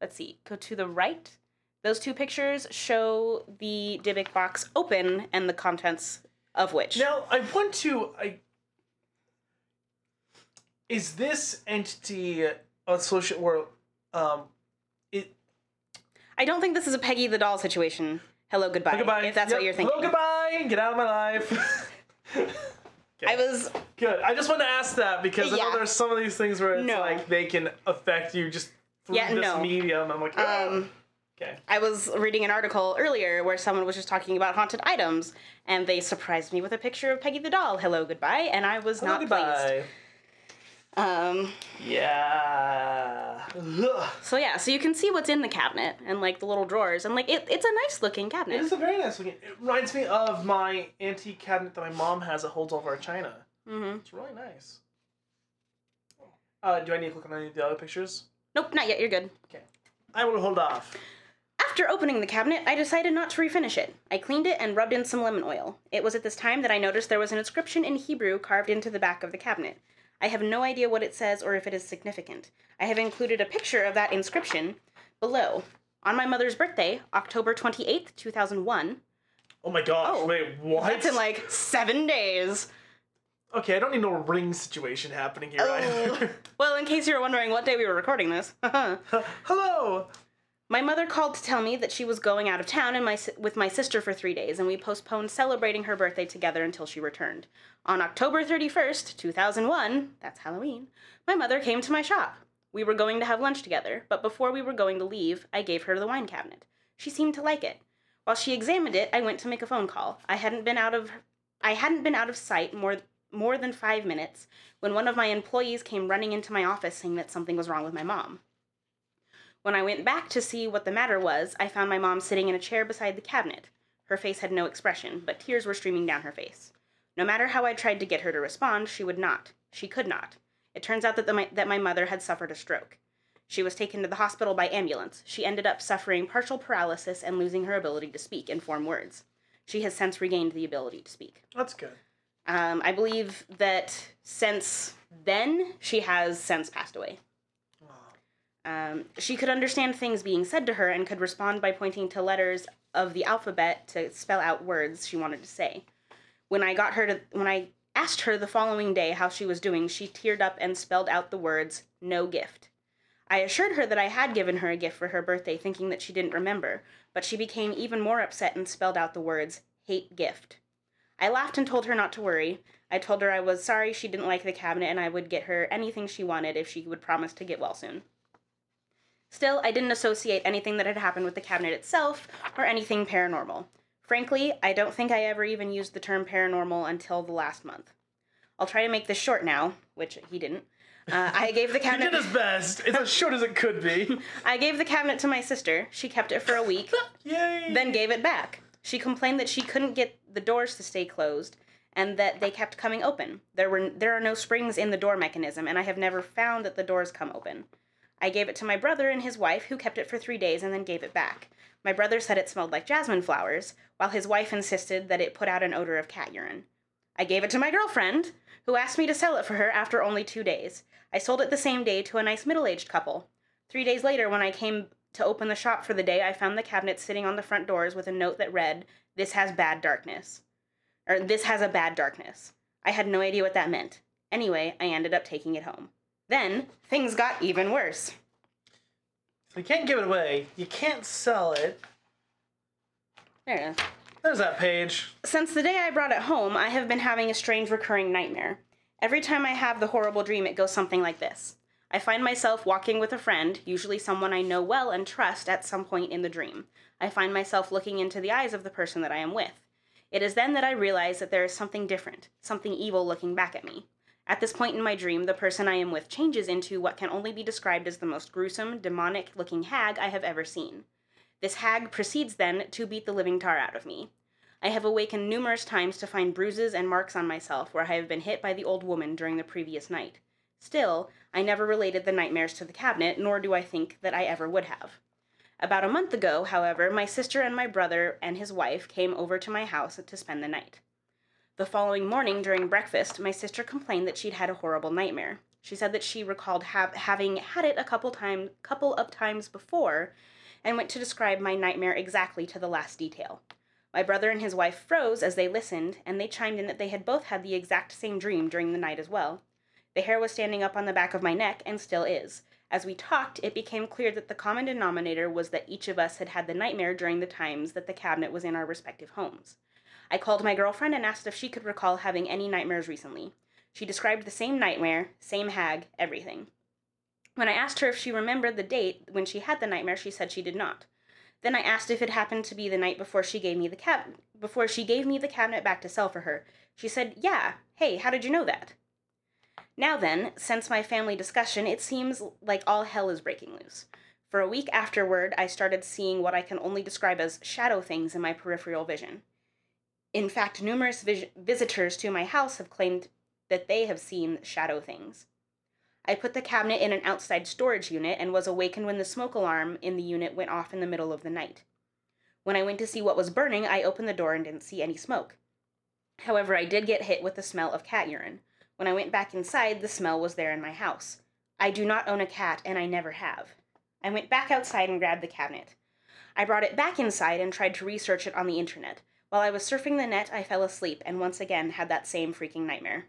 A: let's see. Go to the right. Those two pictures show the Dybbuk box open and the contents of which.
B: Now I want to. I is this entity associated or um it
A: I don't think this is a Peggy the doll situation. hello goodbye.
B: Goodbye.
A: If that's
B: Yep.
A: what you're thinking.
B: Hello, goodbye. Get out of my life.
A: I was
B: Good. I just want to ask that because I
A: Yeah.
B: know there's some of these things where it's
A: No.
B: like they can affect you just through
A: Yeah,
B: this
A: no.
B: medium. I'm like,
A: um
B: okay.
A: I was reading an article earlier where someone was just talking about haunted items and they surprised me with a picture of Peggy the doll. Hello goodbye and I was not
B: goodbye.
A: Pleased. Um
B: Yeah. Ugh.
A: so yeah, so you can see what's in the cabinet and like the little drawers and like it, it's a nice looking cabinet.
B: It is a very nice looking. It reminds me of my antique cabinet that my mom has that holds all of our china.
A: Mm-hmm.
B: It's really nice. Uh, do I need to click on any of the other pictures?
A: Nope, not yet. You're good.
B: Okay, I will hold off.
A: After opening the cabinet, I decided not to refinish it. I cleaned it and rubbed in some lemon oil. It was at this time that I noticed there was an inscription in Hebrew carved into the back of the cabinet. I have no idea what it says or if it is significant. I have included a picture of that inscription below. On my mother's birthday, October 28th, 2001,
B: Oh my gosh!
A: Oh,
B: wait, what?
A: that's in like seven days.
B: Okay, I don't need no ring situation happening here.
A: Oh.
B: either.
A: Well, in case you were wondering what day we were recording this.
B: Hello.
A: My mother called to tell me that she was going out of town and my, with my sister for three days, and we postponed celebrating her birthday together until she returned. On October 31st, 2001, that's Halloween, my mother came to my shop. We were going to have lunch together, but before we were going to leave, I gave her the wine cabinet. She seemed to like it. While she examined it, I went to make a phone call. I hadn't been out of I hadn't been out of sight more more than 5 minutes when one of my employees came running into my office saying that something was wrong with my mom. When I went back to see what the matter was, I found my mom sitting in a chair beside the cabinet. Her face had no expression, but tears were streaming down her face. No matter how I tried to get her to respond, she would not. She could not. It turns out that, the, my, that my mother had suffered a stroke. She was taken to the hospital by ambulance. She ended up suffering partial paralysis and losing her ability to speak and form words. She has since regained the ability to speak.
B: That's good.
A: Um, I believe that since then, she has since passed away. Um, she could understand things being said to her and could respond by pointing to letters of the alphabet to spell out words she wanted to say. When I got her to, when I asked her the following day how she was doing, she teared up and spelled out the words "no gift." I assured her that I had given her a gift for her birthday, thinking that she didn't remember, but she became even more upset and spelled out the words "hate gift." I laughed and told her not to worry. I told her I was sorry she didn't like the cabinet and I would get her anything she wanted if she would promise to get well soon. Still, I didn't associate anything that had happened with the cabinet itself or anything paranormal. Frankly, I don't think I ever even used the term paranormal until the last month. I'll try to make this short now, which he didn't. Uh, I gave the
B: He
A: cabinet.
B: did his best. It's as short as it could be.
A: I gave the cabinet to my sister. She kept it for a week,
B: Yay.
A: then gave it back. She complained that she couldn't get the doors to stay closed and that they kept coming open. There were there are no springs in the door mechanism and I have never found that the doors come open. I gave it to my brother and his wife who kept it for 3 days and then gave it back. My brother said it smelled like jasmine flowers, while his wife insisted that it put out an odor of cat urine. I gave it to my girlfriend, who asked me to sell it for her after only 2 days. I sold it the same day to a nice middle-aged couple. 3 days later when I came to open the shop for the day, I found the cabinet sitting on the front doors with a note that read, "This has bad darkness." Or this has a bad darkness. I had no idea what that meant. Anyway, I ended up taking it home. Then, things got even worse.
B: You can't give it away. You can't sell it.
A: There it is.
B: There's that page.
A: Since the day I brought it home, I have been having a strange recurring nightmare. Every time I have the horrible dream, it goes something like this. I find myself walking with a friend, usually someone I know well and trust, at some point in the dream. I find myself looking into the eyes of the person that I am with. It is then that I realize that there is something different, something evil looking back at me. At this point in my dream, the person I am with changes into what can only be described as the most gruesome, demonic looking hag I have ever seen. This hag proceeds then to beat the living tar out of me. I have awakened numerous times to find bruises and marks on myself where I have been hit by the old woman during the previous night. Still, I never related the nightmares to the cabinet, nor do I think that I ever would have. About a month ago, however, my sister and my brother and his wife came over to my house to spend the night. The following morning during breakfast, my sister complained that she'd had a horrible nightmare. She said that she recalled ha- having had it a couple time couple of times before and went to describe my nightmare exactly to the last detail. My brother and his wife froze as they listened, and they chimed in that they had both had the exact same dream during the night as well. The hair was standing up on the back of my neck and still is. As we talked, it became clear that the common denominator was that each of us had had the nightmare during the times that the cabinet was in our respective homes. I called my girlfriend and asked if she could recall having any nightmares recently. She described the same nightmare, same hag, everything. When I asked her if she remembered the date when she had the nightmare, she said she did not. Then I asked if it happened to be the night before she gave me the cab before she gave me the cabinet back to sell for her. She said, "Yeah. Hey, how did you know that?" Now then, since my family discussion, it seems like all hell is breaking loose. For a week afterward, I started seeing what I can only describe as shadow things in my peripheral vision. In fact, numerous vis- visitors to my house have claimed that they have seen shadow things. I put the cabinet in an outside storage unit and was awakened when the smoke alarm in the unit went off in the middle of the night. When I went to see what was burning, I opened the door and didn't see any smoke. However, I did get hit with the smell of cat urine. When I went back inside, the smell was there in my house. I do not own a cat, and I never have. I went back outside and grabbed the cabinet. I brought it back inside and tried to research it on the internet. While I was surfing the net, I fell asleep and once again had that same freaking nightmare.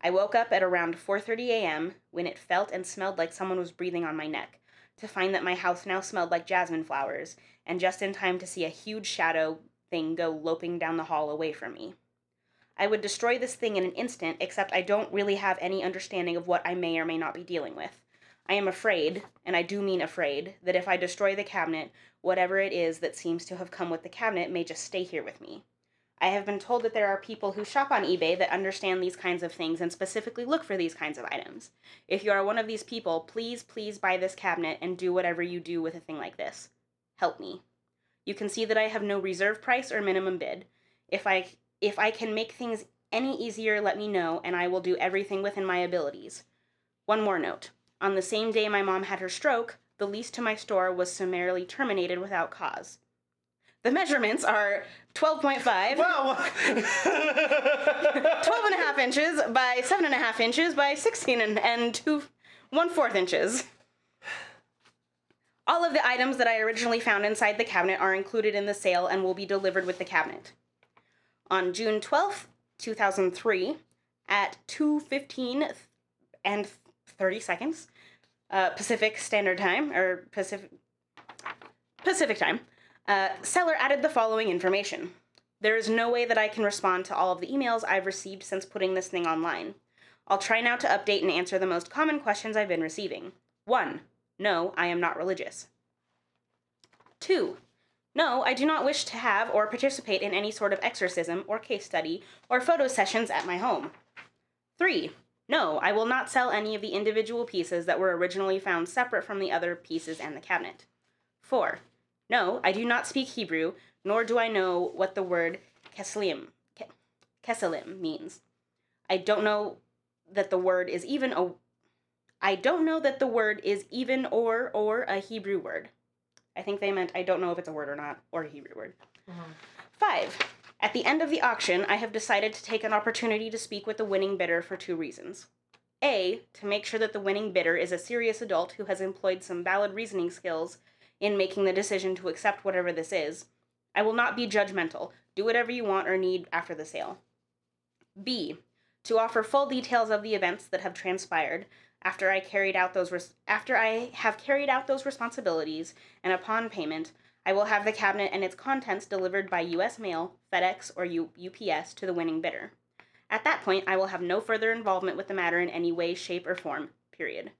A: I woke up at around 4:30 a.m. when it felt and smelled like someone was breathing on my neck, to find that my house now smelled like jasmine flowers, and just in time to see a huge shadow thing go loping down the hall away from me. I would destroy this thing in an instant, except I don't really have any understanding of what I may or may not be dealing with. I am afraid, and I do mean afraid, that if I destroy the cabinet, whatever it is that seems to have come with the cabinet may just stay here with me. I have been told that there are people who shop on eBay that understand these kinds of things and specifically look for these kinds of items. If you are one of these people, please, please buy this cabinet and do whatever you do with a thing like this. Help me. You can see that I have no reserve price or minimum bid. If I if I can make things any easier, let me know and I will do everything within my abilities. One more note. On the same day my mom had her stroke, the lease to my store was summarily terminated without cause. The measurements are 12.5,
B: Wow.
A: 12 and a half inches by 7 and a half inches by 16 and, and 2, 1 fourth inches. All of the items that I originally found inside the cabinet are included in the sale and will be delivered with the cabinet. On June 12th, 2003, at 2:15 and 30 seconds, uh, Pacific Standard Time or Pacific Pacific Time, uh, seller added the following information. There is no way that I can respond to all of the emails I've received since putting this thing online. I'll try now to update and answer the most common questions I've been receiving. 1. No, I am not religious. 2. No, I do not wish to have or participate in any sort of exorcism or case study or photo sessions at my home. 3. No, I will not sell any of the individual pieces that were originally found separate from the other pieces and the cabinet. 4. No, I do not speak Hebrew, nor do I know what the word keslim, ke- keselim means. I don't know that the word is even a I don't know that the word is even or or a Hebrew word. I think they meant I don't know if it's a word or not, or a Hebrew word. Mm-hmm. Five. At the end of the auction, I have decided to take an opportunity to speak with the winning bidder for two reasons. A, to make sure that the winning bidder is a serious adult who has employed some valid reasoning skills in making the decision to accept whatever this is. I will not be judgmental. Do whatever you want or need after the sale. B, to offer full details of the events that have transpired after I carried out those res- after I have carried out those responsibilities and upon payment, I will have the cabinet and its contents delivered by US mail, FedEx, or U- UPS to the winning bidder. At that point, I will have no further involvement with the matter in any way, shape, or form. Period.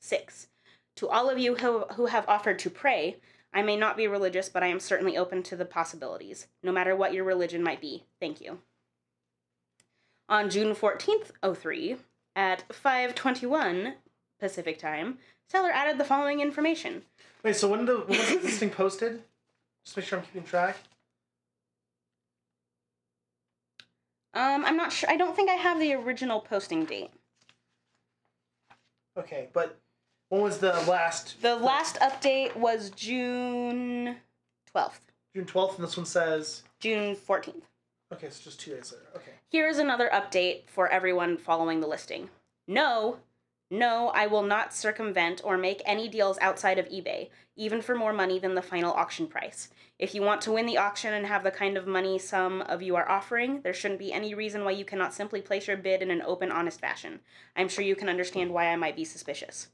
A: 6. To all of you who, who have offered to pray, I may not be religious, but I am certainly open to the possibilities, no matter what your religion might be. Thank you. On June 14th, 03, at 5:21 Pacific Time, seller added the following information.
B: Wait, so when, the, when was this thing posted? Just make sure I'm keeping track.
A: Um, I'm not sure. I don't think I have the original posting date.
B: Okay, but when was the last?
A: The last update was June 12th,
B: June 12th, and this one says.
A: June 14th.
B: Okay, so just two days later. Okay.
A: Here is another update for everyone following the listing. No, no, I will not circumvent or make any deals outside of eBay, even for more money than the final auction price. If you want to win the auction and have the kind of money some of you are offering, there shouldn't be any reason why you cannot simply place your bid in an open, honest fashion. I'm sure you can understand why I might be suspicious.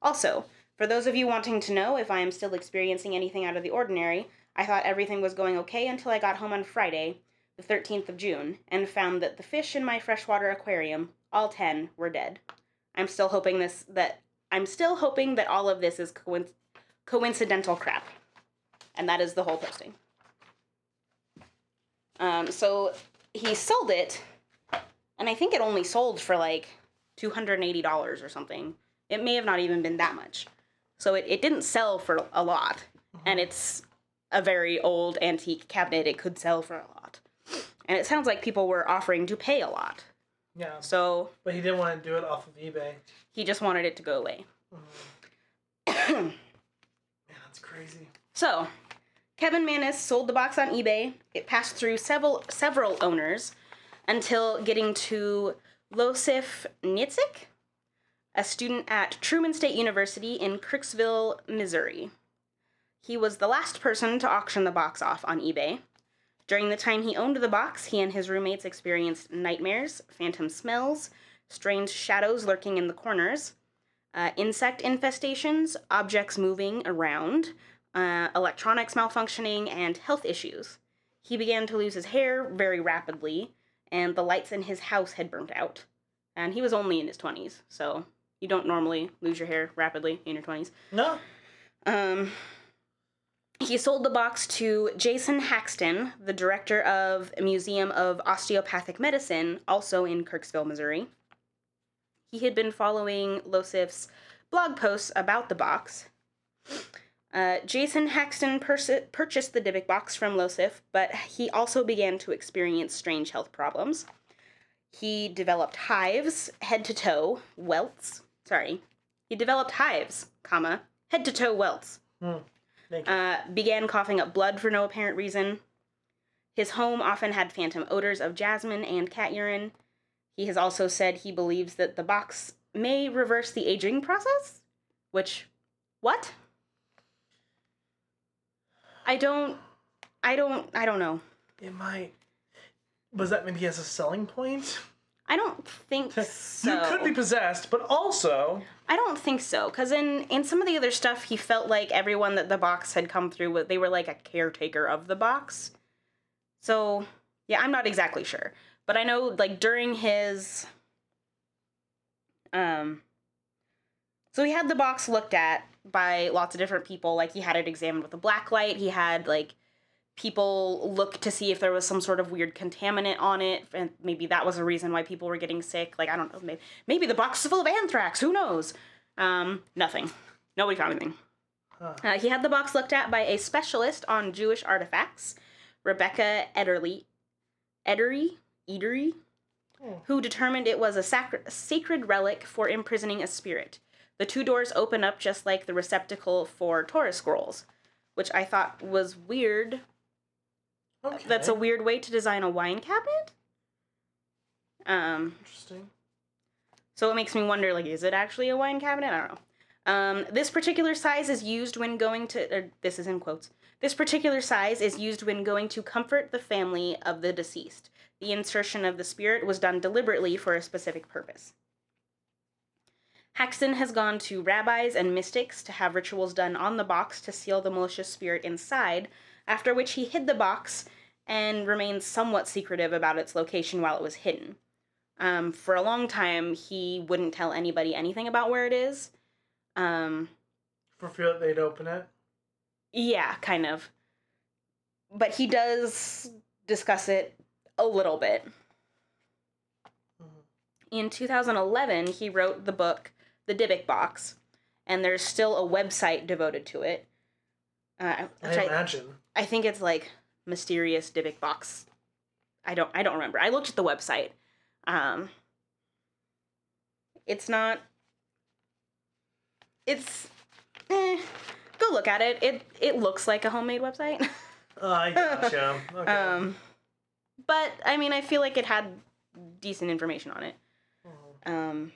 A: Also, For those of you wanting to know if I am still experiencing anything out of the ordinary, I thought everything was going okay until I got home on Friday, the 13th of June, and found that the fish in my freshwater aquarium, all 10, were dead. I'm still hoping this that I'm still hoping that all of this is coinc- coincidental crap. And that is the whole posting. Um, so he sold it, and I think it only sold for like $280 or something. It may have not even been that much. So it, it didn't sell for a lot. And it's a very old antique cabinet. It could sell for a lot. And it sounds like people were offering to pay a lot.
B: Yeah.
A: So
B: But he didn't want to do it off of eBay.
A: he just wanted it to go away.
B: Man, that's crazy.
A: So, Kevin Mannis sold the box on eBay. It passed through several several owners until getting to Iosif Neitzke, a student at Truman State University in Kirksville, Missouri. He was the last person to auction the box off on eBay. During the time he owned the box, he and his roommates experienced nightmares, phantom smells, strange shadows lurking in the corners, uh, insect infestations, objects moving around, uh, electronics malfunctioning, and health issues. He began to lose his hair very rapidly, and the lights in his house had burnt out. And he was only in his 20s, so you don't normally lose your hair rapidly in your 20s.
B: No.
A: Um, he sold the box to Jason Haxton, the director of Museum of Osteopathic Medicine, also in Kirksville, Missouri. He had been following Iosif's blog posts about the box. Uh, Jason Haxton pers- purchased the Dybbuk box from Losif, but he also began to experience strange health problems. He developed hives, head to toe, welts. Sorry. He developed hives, comma, head to toe welts
B: you.
A: Uh, began coughing up blood for no apparent reason. His home often had phantom odors of jasmine and cat urine. He has also said he believes that the box may reverse the aging process. Which, what? I don't, I don't, I don't know.
B: it might. Was that maybe as a selling point?
A: I don't think so.
B: You could be possessed, but also.
A: I don't think so, because in in some of the other stuff, he felt like everyone that the box had come through they were like a caretaker of the box. So yeah, I'm not exactly sure, but I know like during his, um, so he had the box looked at by lots of different people. Like he had it examined with a black light. He had like people look to see if there was some sort of weird contaminant on it and maybe that was a reason why people were getting sick. Like i don't know maybe, maybe the box is full of anthrax who knows? Um, nothing. Nobody found anything.
B: Huh.
A: uh, he had the box looked at by a specialist on jewish artifacts rebecca ederly edery edery
B: Oh.
A: who determined it was a sacred, sacred relic for imprisoning a spirit. The two doors open up just like the receptacle for torah scrolls which i thought was weird
B: Okay.
A: that's a weird way to design a wine cabinet. Um,
B: Interesting.
A: so it makes me wonder, like, is it actually a wine cabinet? I don't know. Um, this particular size is used when going to. Or this is in quotes. This particular size is used when going to comfort the family of the deceased. The insertion of the spirit was done deliberately for a specific purpose. Haxton has gone to rabbis and mystics to have rituals done on the box to seal the malicious spirit inside, after which he hid the box and remained somewhat secretive about its location while it was hidden. Um, for a long time, he wouldn't tell anybody anything about where it is. Um,
B: For fear that they'd open it.
A: yeah, kind of. But he does discuss it a little bit.
B: Mhm.
A: In 2011, he wrote the book The Dybbuk Box, and there's still a website devoted to it. Uh,
B: I
A: I,
B: imagine.
A: I think it's like mysterious Dybbuk box. I don't I don't remember. I looked at the website. Um it's not it's eh, go look at it. It it looks like a homemade website.
B: Oh, I gotcha. Okay.
A: um but I mean I feel like it had decent information on it.
B: Mhm.
A: Um,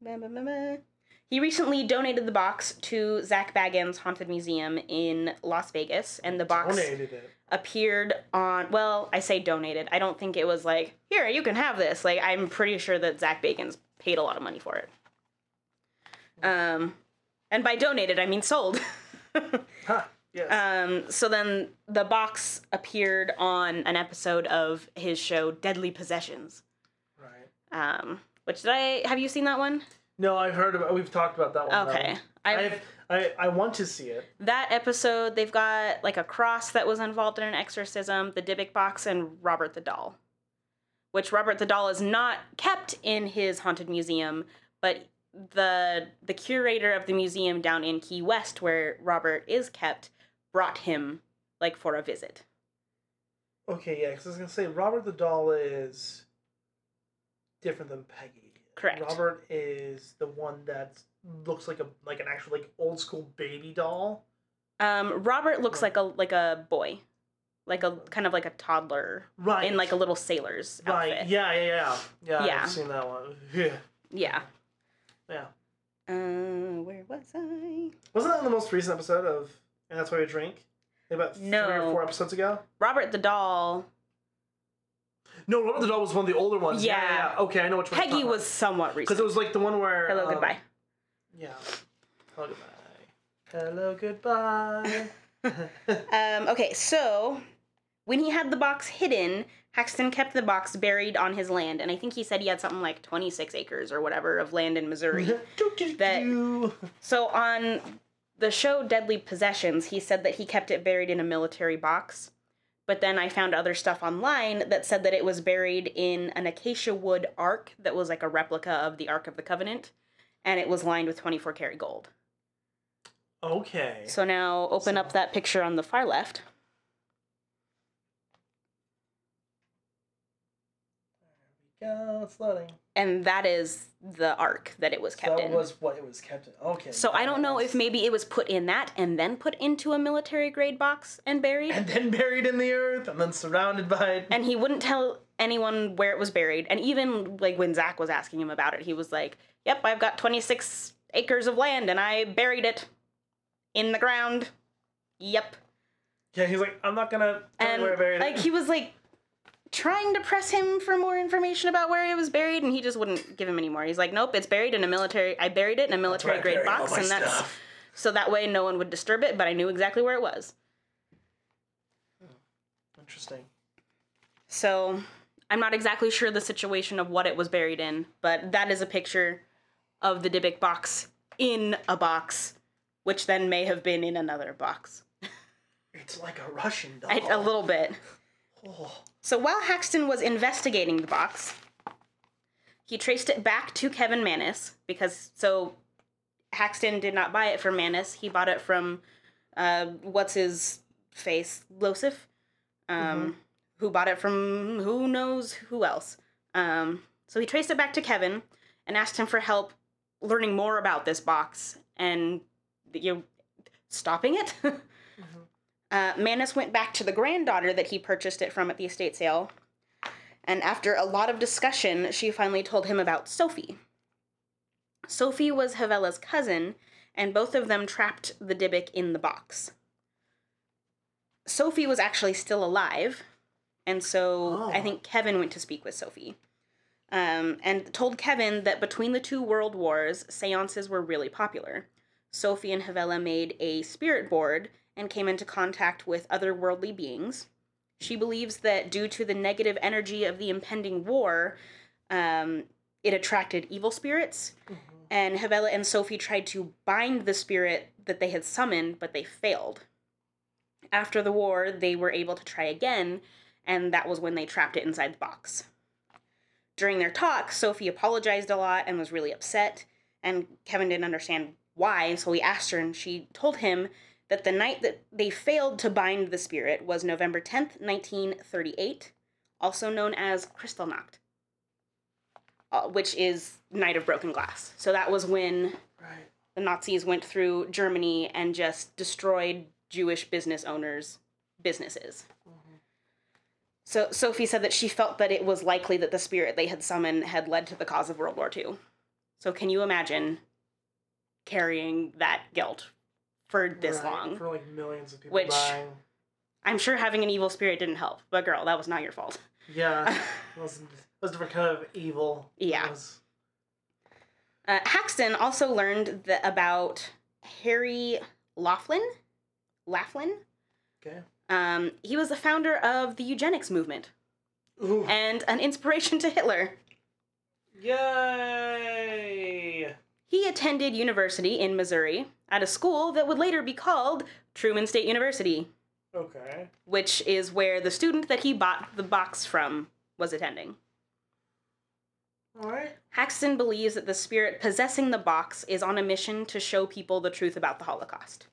A: ba- ba- ba- ba. He recently donated the box to Zach Bagans Haunted Museum in Las Vegas, and the box
B: Donated it.
A: appeared on. Well, I say donated. I don't think it was like here you can have this. Like I'm pretty sure that Zach Bagans paid a lot of money for it. Um, And by donated, I mean sold.
B: Huh. Yes.
A: um, so then the box appeared on an episode of his show Deadly Possessions.
B: right.
A: Um, which did I have you seen that one?
B: No, I've heard about. We've talked about that one.
A: Okay. I've,
B: I've, I I want to see it.
A: that episode they've got like a cross that was involved in an exorcism, the Dybbuk box, and Robert the doll. Which Robert the doll is not kept in his haunted museum, but the the curator of the museum down in Key West, where Robert is kept, brought him like for a visit.
B: Okay, yeah, because I was gonna say Robert the doll is different than Peggy.
A: Correct.
B: Robert is the one that looks like a like an actual like old school baby doll.
A: Um, Robert looks like a like a boy, like a kind of like a toddler
B: Right.
A: in like a little sailor's
B: right.
A: outfit.
B: Yeah, yeah, yeah. Yeah,
A: Yeah.
B: I've seen that one. Yeah.
A: Yeah.
B: Yeah.
A: Uh, where was I?
B: Wasn't that in the most recent episode of And That's Why We Drink? About three or four episodes ago?
A: Robert the doll.
B: No, Robert the Doll was one of the older ones. Yeah.
A: Yeah.
B: yeah, Okay, I know which one.
A: Peggy was somewhat recent.
B: Because it was like the one where.
A: Hello,
B: um,
A: goodbye.
B: Yeah. Hello, goodbye. Hello, goodbye.
A: Um, okay, so when he had the box hidden, Haxton kept the box buried on his land, and I think he said he had something like 26 acres or whatever of land in Missouri. That- so on the show Deadly Possessions, he said that he kept it buried in a military box. But then I found other stuff online that said that it was buried in an acacia wood ark that was like a replica of the Ark of the Covenant, and it was lined with 24 karat gold.
B: Okay.
A: So now open up that picture on the far left.
B: There we go, it's loading.
A: And that is the ark that it was kept
B: that
A: in.
B: That was what it was kept in. Okay.
A: so I don't know if maybe it was put in that and then put into a military grade box and buried.
B: And then buried in the earth, and then surrounded by.
A: And he wouldn't tell anyone where it was buried. And even like when Zach was asking him about it, he was like, "Yep, I've got 26 acres of land and I buried it in the ground." Yep.
B: Yeah, he's like, I'm not gonna tell you
A: And
B: where I buried
A: like
B: it.
A: he was like trying to press him for more information about where it was buried and he just wouldn't give him any more. He's like, "Nope, it's buried in a military I buried it in a military grade box
B: my
A: and that's
B: stuff.
A: so that way no one would disturb it, but I knew exactly where it was."
B: Hmm, interesting.
A: So I'm not exactly sure the situation of what it was buried in, but that is a picture of the Dybbuk box in a box, which then may have been in another box.
B: It's like a Russian doll.
A: I, a little bit.
B: Oh.
A: So while Haxton was investigating the box, he traced it back to Kevin Mannis because so Haxton did not buy it from Mannis. He bought it from uh, what's his face, Iosif, um, who bought it from who knows who else. Um, so he traced it back to Kevin and asked him for help learning more about this box and you know, stopping it. Uh, Mannis went back to the granddaughter that he purchased it from at the estate sale, and after a lot of discussion, she finally told him about Sophie. Sophie was Havela's cousin, and both of them trapped the Dybbuk in the box. Sophie was actually still alive, and so
B: Oh.
A: I think Kevin went to speak with Sophie. Um, and told Kevin that between the two world wars, seances were really popular. Sophie and Havela made a spirit board and came into contact with otherworldly beings. She believes that due to the negative energy of the impending war, um, it attracted evil spirits. And Havela and Sophie tried to bind the spirit that they had summoned, but they failed. After the war, they were able to try again, and that was when they trapped it inside the box. During their talk, Sophie apologized a lot and was really upset, and Kevin didn't understand why, so he asked her, and she told him that the night that they failed to bind the spirit was November 10th, 1938, also known as Kristallnacht, uh, which is Night of Broken Glass. So that was when
B: Right.
A: the Nazis went through Germany and just destroyed Jewish business owners' businesses. So Sophie said that she felt that it was likely that the spirit they had summoned had led to the cause of World War II. So can you imagine carrying that guilt for this
B: Right,
A: long?
B: For like millions of people
A: Which-. I'm sure having an evil spirit didn't help, but girl, that was not your fault.
B: Yeah. it was, it was a different kind of evil.
A: Yeah.
B: was-
A: Uh, Haxton also learned that about Harry Laughlin. Laughlin.
B: Okay.
A: Um, he was the founder of the eugenics movement
B: Ooh.
A: and an inspiration to Hitler.
B: Yay!
A: He attended university in Missouri at a school that would later be called Truman State University,
B: Okay.
A: which is where the student that he bought the box from was attending.
B: All right.
A: Haxton believes that the spirit possessing the box is on a mission to show people the truth about the Holocaust.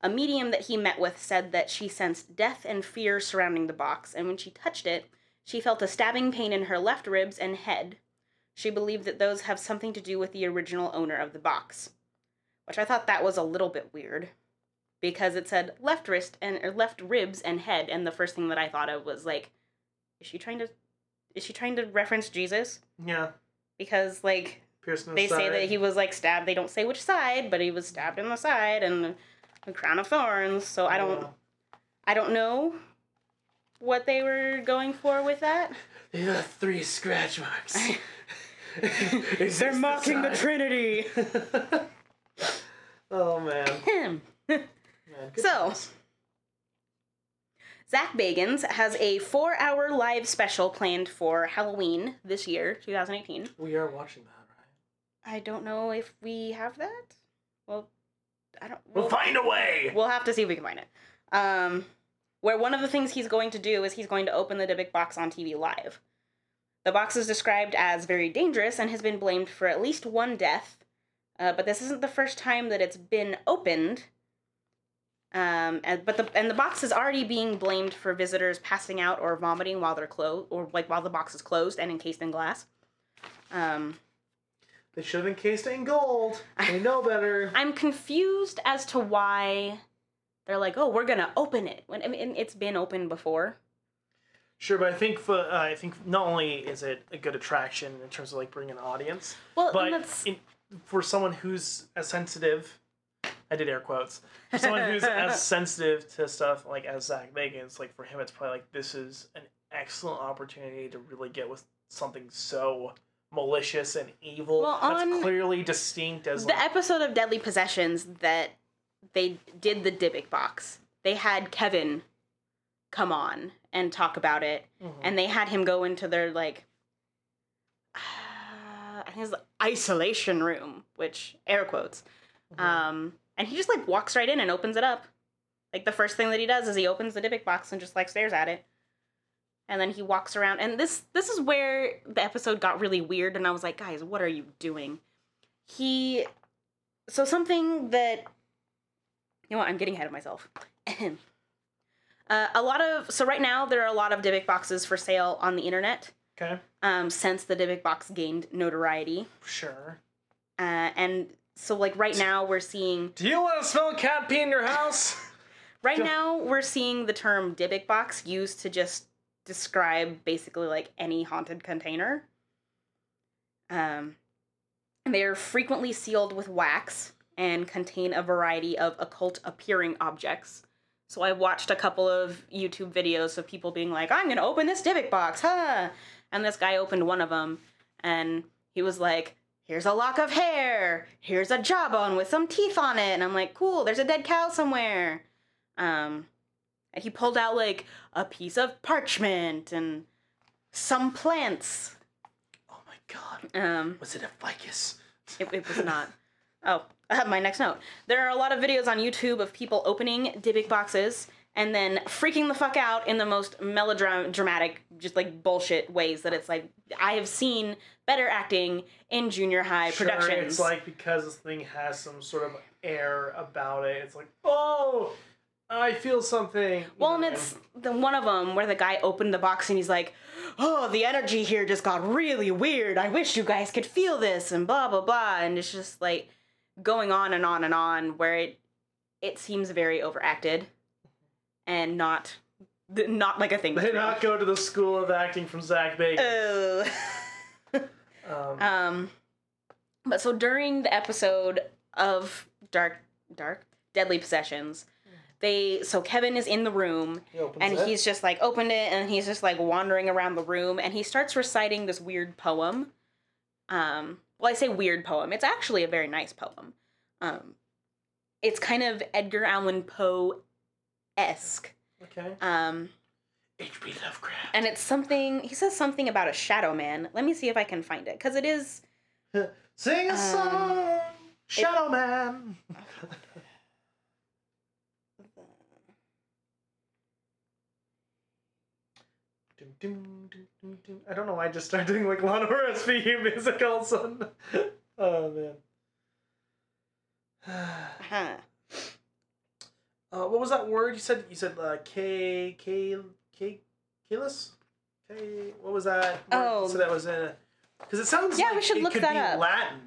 A: A medium that he met with said that she sensed death and fear surrounding the box, and when she touched it, she felt a stabbing pain in her left ribs and head. She believed that those have something to do with the original owner of the box, which I thought that was a little bit weird, because it said left wrist and or left ribs and head, and the first thing that I thought of was like, is she trying to, is she trying to reference Jesus?
B: Yeah.
A: Because like
B: Pearson.
A: they say that he was like stabbed. They don't say which side, but he was stabbed in the side and the crown of thorns. So I don't, I don't know what they were going for with that.
B: They three scratch marks. Is
A: They're mocking the
B: side?
A: Trinity.
B: oh man.
A: Him.
B: man
A: So-
B: times.
A: Zach Bagans has a four-hour live special planned for Halloween this year, 2018.
B: we are watching that, right?
A: I don't know if we have that. Well, I don't.
B: We'll find a way.
A: We'll have to see if we can find it. Um, where one of the things he's going to do is he's going to open the Dybbuk box on TV live. The box is described as very dangerous and has been blamed for at least one death, uh, but this isn't the first time that it's been opened. Um, and, but the and the box is already being blamed for visitors passing out or vomiting while they're closed, or like while the box is closed and encased in glass. Um,
B: They should have encased it in gold. They know better.
A: I'm confused as to why they're like, "Oh, we're gonna open it." When I mean, it's been opened before.
B: Sure, but I think for uh, I think not only is it a good attraction in terms of like bringing an audience,
A: Well,
B: but
A: that's
B: in, for someone who's as sensitive, I did air quotes. For someone who's as sensitive to stuff like as Zach Bagans, like for him, it's probably like this is an excellent opportunity to really get with something so malicious and evil
A: Well,
B: that's clearly distinct as
A: the
B: like,
A: episode of Deadly Possessions that they did the Dybbuk box. They had Kevin come on and talk about it,
B: Mhm.
A: and they had him go into their like, uh, I think it's isolation room, which air quotes.
B: Mhm.
A: Um, and he just like walks right in and opens it up. Like the first thing that he does is he opens the Dybbuk box and just like stares at it. And then he walks around and this this is where the episode got really weird and I was like, "Guys, what are you doing?" He so something that you know what, I'm getting ahead of myself. uh, a lot of so right now there are a lot of Dybbuk boxes for sale on the internet
B: okay,
A: um, since the Dybbuk box gained notoriety.
B: sure.
A: Uh, and so like right now we're seeing
B: Do you want to smell cat pee in your house?
A: Right
B: Go-
A: now, we're seeing the term Dybbuk box used to just describe basically like any haunted container. Um, they're frequently sealed with wax and contain a variety of occult appearing objects. So I watched a couple of YouTube videos of people being like, "I'm gonna open this Dybbuk box, huh?" And this guy opened one of them, and he was like, "Here's a lock of hair. Here's a jawbone with some teeth on it." And I'm like, "Cool. There's a dead cow somewhere." Um, and he pulled out like a piece of parchment and some plants.
B: oh my god,
A: Um,
B: was it a ficus?
A: it, it was not. Oh, uh, my next note. There are a lot of videos on YouTube of people opening Dybbuk boxes and then freaking the fuck out in the most melodramatic, just like bullshit ways that it's like, I have seen better acting in junior high
B: Sure,
A: productions.
B: It's like because this thing has some sort of air about it. It's like, oh, I feel something.
A: Well, and it's the one of them where the guy opened the box and he's like, "Oh, the energy here just got really weird. I wish you guys could feel this," and blah blah blah, and it's just like going on and on and on, where it it seems very overacted and not not like a thing.
B: They not go to the school of acting from Zach Bagans.
A: Oh.
B: um,
A: Um, but so during the episode of Dark Dark Deadly Possessions, they so Kevin is in the room
B: he
A: and
B: it.
A: he's just like opened it and he's just like wandering around the room and he starts reciting this weird poem. Um, well, I say weird poem. It's actually a very nice poem. Um, it's kind of Edgar Allan Poe esque.
B: Okay.
A: Um,
B: H.P. Lovecraft.
A: and it's something he says something about a shadow man. Let me see if I can find it because it is.
B: Sing a
A: Um,
B: song, Shadow Man. Dum, dum, dum, dum. I don't know why I just started doing like Lana speaking musicals. On... oh man.
A: Huh.
B: Uh, what was that word you said? You said uh, K K K Kalis? K. What was that? word?
A: Oh.
B: so that was in. Because it sounds
A: Yeah,
B: like
A: we should look that
B: be
A: up.
B: Latin.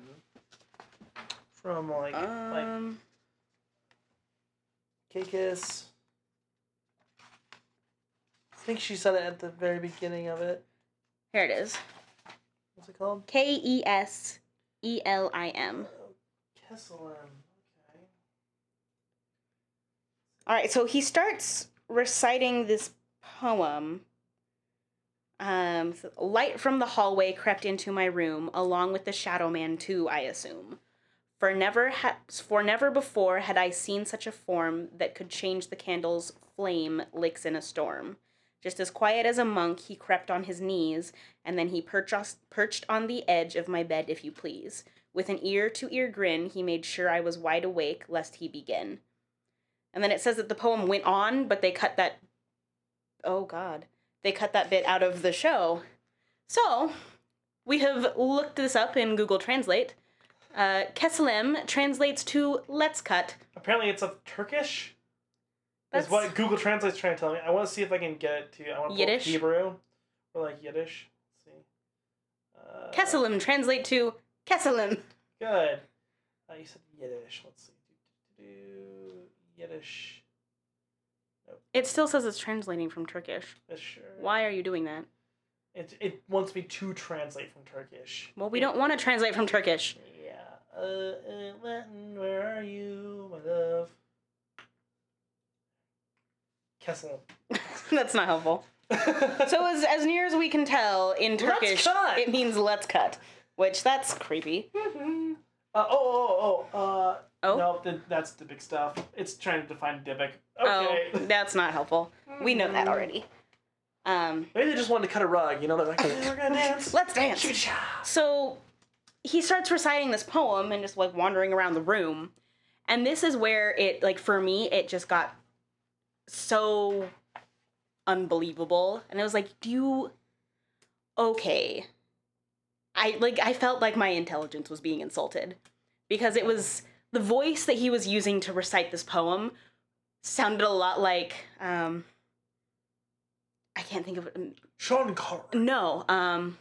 B: From like like
A: Um,
B: Kakis. I think she said it at the very beginning of it.
A: here it is.
B: What's it called?
A: K E S E L I M.
B: Kesselim. Okay.
A: All right, so he starts reciting this poem. Um, so, light from the hallway crept into my room, along with the shadow man too. I assume, for never ha- for never before had I seen such a form that could change the candle's flame licks in a storm. Just as quiet as a monk, he crept on his knees, and then he perch perched on the edge of my bed, if you please. With an ear to ear grin, he made sure I was wide awake, lest he begin. And then it says that the poem went on, but they cut that. Oh, God. They cut that bit out of the show. So, we have looked this up in Google Translate. Uh, translates to let's cut.
B: Apparently, it's a Turkish. That's what Google Translate's trying to tell me. I want to see if I can get it to. I want to
A: Yiddish?
B: Hebrew or like Yiddish. Let's see. Uh,
A: Keselem translate to Keselem.
B: Good. Uh, you said Yiddish. Let's see. Do, do.
A: It still says it's translating from Turkish.
B: Sure.
A: Why are you doing that?
B: It, it wants me to translate from Turkish.
A: Well, we don't want to translate from Turkish.
B: Yeah. Uh, uh, Latin, where are you, my love? Kessel.
A: That's not helpful. So as as near as we can tell, in Turkish, it means let's cut, which that's creepy.
B: Uh, oh, oh, oh, uh,
A: Oh,
B: no, th- that's the big stuff. It's trying to define Dybbuk. Okay.
A: oh, that's not helpful. We know that already. Um,
B: Maybe they just wanted to cut a rug, you know? They're like, hey, we're gonna dance.
A: let's dance. So he starts reciting this poem and just like wandering around the room, and this is where it like for me it just got so unbelievable, and it was like, do you okay? I like I felt like my intelligence was being insulted because it was the voice that he was using to recite this poem sounded a lot like um I can't think of it.
B: Sean Connery.
A: No, um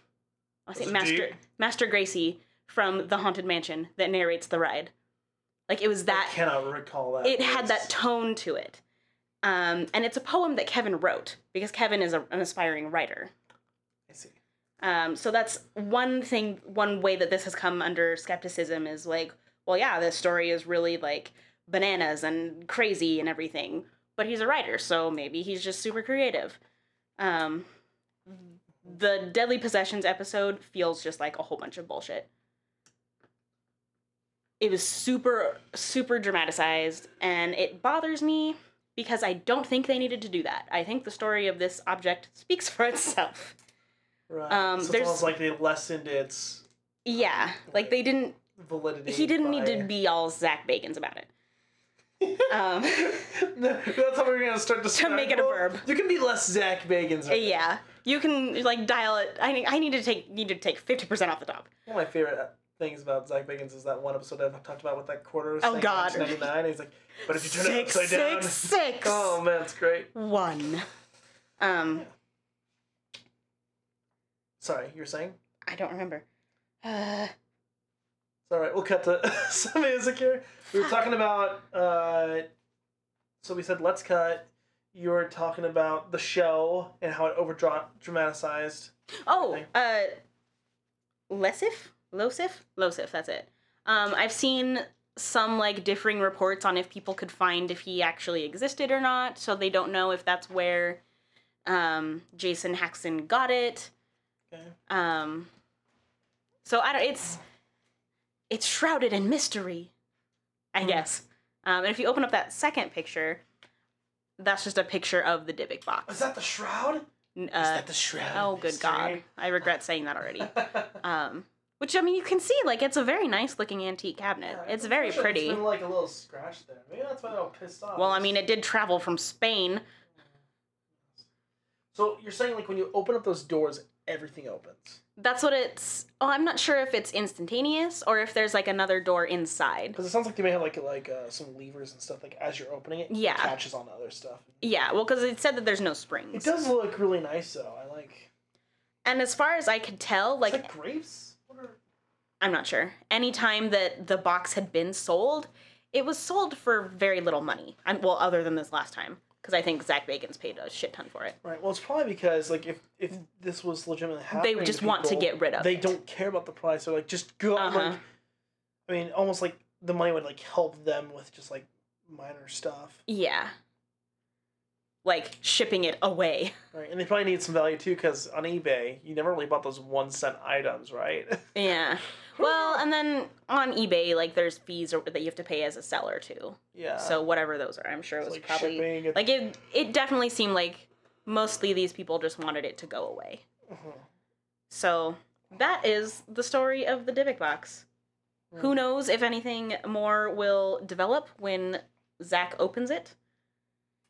A: I say Master
B: deep?
A: Master Gracey from The Haunted Mansion that narrates the ride. Like it was that
B: I cannot recall that.
A: it had that tone to it. Um, and it's a poem that Kevin wrote because Kevin is a, an aspiring writer.
B: I see.
A: Um, so that's one thing, one way that this has come under skepticism is like, well, yeah, this story is really like bananas and crazy and everything, but he's a writer, so maybe he's just super creative. Um, the Deadly Possessions episode feels just like a whole bunch of bullshit. It was super, super dramatized, and it bothers me because I don't think they needed to do that. I think the story of this object speaks for itself.
B: Right.
A: Um,
B: so it's almost like they lessened its
A: Yeah, like they didn't.
B: validity.
A: He didn't need to be all Zach Bagans about it. Um,
B: That's how we're gonna start to
A: make it a verb.
B: You can be less Zach Bagans. right?
A: yeah, you can like dial it. I need. I need to take. Need to take fifty percent off the top.
B: One of my favorite things about Zach Bagans is that one episode I've talked about with that quarter.
A: Oh, God.
B: Ninety nine. He's like, but if you turn
A: Six,
B: it upside down.
A: six, six.
B: Oh man, it's great.
A: One. Um,
B: Sorry, you were saying?
A: I don't remember. Uh,
B: It's all right. We'll cut to some music here. We were talking about. Uh, so we said let's cut. You were talking about the show and how it over dramatized.
A: oh, uh, Lesif, Iosif, Iosif. That's it. Um, I've seen some like differing reports on if people could find if he actually existed or not. So they don't know if that's where um, Jason Haxton got it.
B: Okay.
A: Um, so I don't. It's it's shrouded in mystery, I
B: Hmm.
A: guess. Um, and if you open up that second picture, that's just a picture of the Dybbuk box.
B: Is that the shroud?
A: N-
B: Is
A: uh,
B: that the shroud?
A: oh, good God. I regret saying that already. Um, which, I mean, you can see, like, it's a very nice looking antique cabinet.
B: Yeah,
A: it's very pretty.
B: It's been like a little scratch there. Maybe that's why all pissed off.
A: Well, I mean, it did travel from Spain.
B: So you're saying like when you open up those doors, everything opens.
A: That's what it's. Oh, I'm not sure if it's instantaneous or if there's like another door inside.
B: Because it sounds like they may have like like uh, some levers and stuff. Like as you're opening it,
A: Yeah.
B: it catches on other stuff.
A: Yeah, well, because it said that there's no springs.
B: It does look really nice though. I like.
A: And as far as I could tell,
B: Like,
A: like,
B: like grapes.
A: I'm not sure. Anytime that the box had been sold, it was sold for very little money. I'm, well, other than this last time, because I think Zach Bagans paid a shit ton for it.
B: Right. Well, it's probably because like if if this was legitimately happening,
A: They just
B: to
A: want to get rid of
B: They
A: it.
B: don't care about the price. They're like just go.
A: Uh-huh.
B: Like, I mean, almost like the money would like help them with just like minor stuff.
A: Yeah. Like shipping it away.
B: Right, and they probably need some value too, because on eBay, you never really bought those one cent items, right?
A: Yeah. Well, and then on eBay, like there's fees or, that you have to pay as a seller too.
B: yeah.
A: So whatever those are, I'm sure it was
B: like
A: probably
B: shipping
A: like it. It definitely seemed like mostly these people just wanted it to go away.
B: Mhm.
A: So that is the story of the Dybbuk box. Who
B: Mm.
A: knows if anything more will develop when Zach opens it?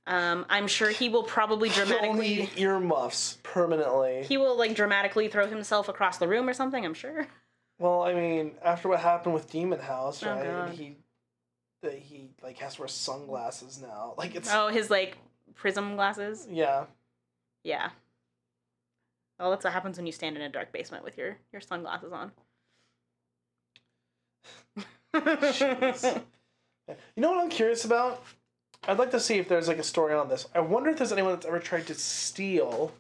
A: Um, I'm sure he will probably dramatically.
B: earmuffs permanently.
A: He will like dramatically throw himself across the room or something. I'm sure.
B: Well, I mean, after what happened with Demon House,
A: Oh,
B: right?
A: God.
B: he that he like has to wear sunglasses now. Like it's
A: Oh, his like prism glasses.
B: yeah.
A: Yeah. Well, that's what happens when you stand in a dark basement with your your sunglasses on.
B: You know what I'm curious about? I'd like to see if there's like a story on this. I wonder if there's anyone that's ever tried to steal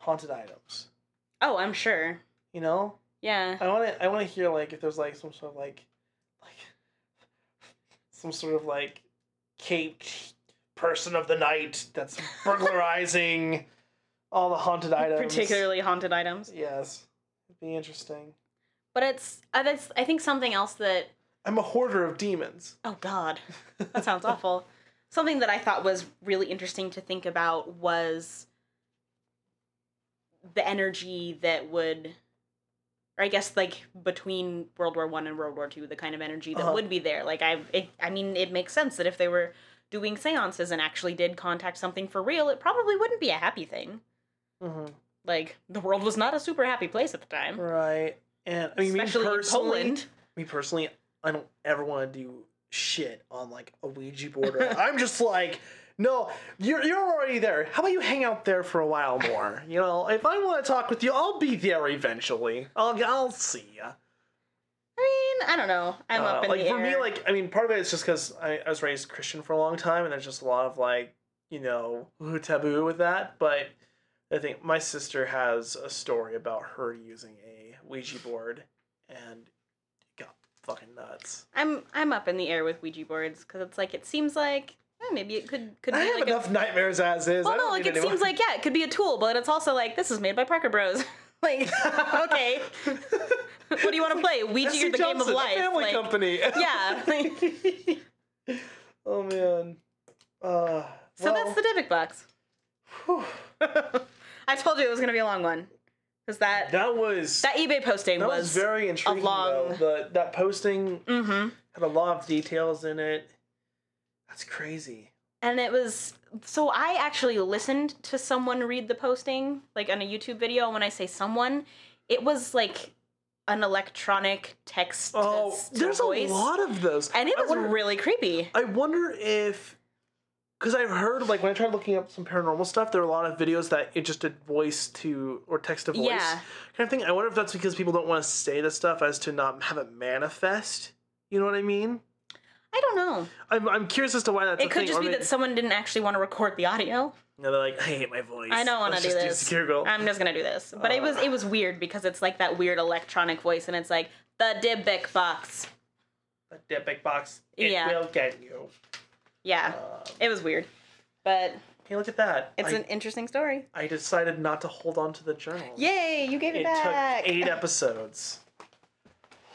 B: haunted items.
A: oh, I'm sure.
B: You know?
A: Yeah.
B: I want to. I want to hear like if there's like some sort of like, like, some sort of like, caped person of the night that's burglarizing all the haunted items.
A: Particularly haunted items.
B: Yes, it'd be interesting.
A: But it's uh, that's I think something else that
B: I'm a hoarder of demons.
A: oh god, that sounds awful. Something that I thought was really interesting to think about was the energy that would or I guess like between World War 1 and World War 2 the kind of energy that
B: Uh-huh.
A: would be there. Like I it, I mean it makes sense that if they were doing séances and actually did contact something for real, it probably wouldn't be a happy thing.
B: hmm
A: Like the world was not a super happy place at the time.
B: Right, and I mean,
A: Especially
B: me personally,
A: Poland.
B: me personally, I don't ever want to do shit on like a Ouija board. I'm just like, no, you're you're already there. How about you hang out there for a while more? You know, if I want to talk with you, I'll be there eventually. I'll I'll see ya.
A: I mean, I don't know. I'm
B: Uh,
A: up in the air.
B: like
A: the
B: for me, like I mean, part of it is just because I, I was raised Christian for a long time, and there's just a lot of like you know taboo with that. But I think my sister has a story about her using a Ouija board, and it got fucking nuts.
A: I'm I'm up in the air with Ouija boards because it's like it seems like eh, maybe it could could
B: I
A: be
B: have
A: like
B: enough
A: a
B: nightmares as is.
A: Well no like it seems like yeah it could be a tool but it's also like this is made by Parker Bros like okay what do you want to play Ouija or the game of life
B: family
A: like,
B: company.
A: yeah like,
B: oh man. Uh,
A: so
B: well,
A: that's the Dybbuk box. I told you it was gonna be a long one because that, that
B: was that
A: eBay posting
B: that was,
A: was,
B: very intriguing.
A: long-
B: though. The that posting
A: mm-hmm
B: had a lot of details in it. That's crazy.
A: and it was so i actually listened to someone read the posting like on a youtube video and when i say someone it was like an electronic text
B: Oh, there's
A: voice,
B: a lot of those,
A: and it was
B: wonder-
A: really creepy
B: I wonder if, because I've heard like when I tried looking up some paranormal stuff, there were a lot of videos that it just did voice to or text to voice
A: Yeah.
B: kind of thing. I wonder if that's because people don't want to say the stuff as to not have it manifest. You know what I mean?
A: I don't know
B: I'm, I'm curious as to why that's.
A: it could
B: thing.
A: just be that someone didn't actually want to record the audio
B: No, they're like, I hate my voice.
A: i don't want to do
B: just use
A: this i'm just gonna do this but it was
B: Uh.
A: it was weird because it's like that weird electronic voice and it's like the Dybbuk box
B: The Dybbuk box. It
A: Yeah.
B: will get you.
A: yeah
B: Uh,
A: it was weird but
B: hey, look at that.
A: it's
B: I,
A: an interesting story
B: I decided not to hold on to the journal.
A: yay you gave it,
B: It
A: back It
B: took eight episodes.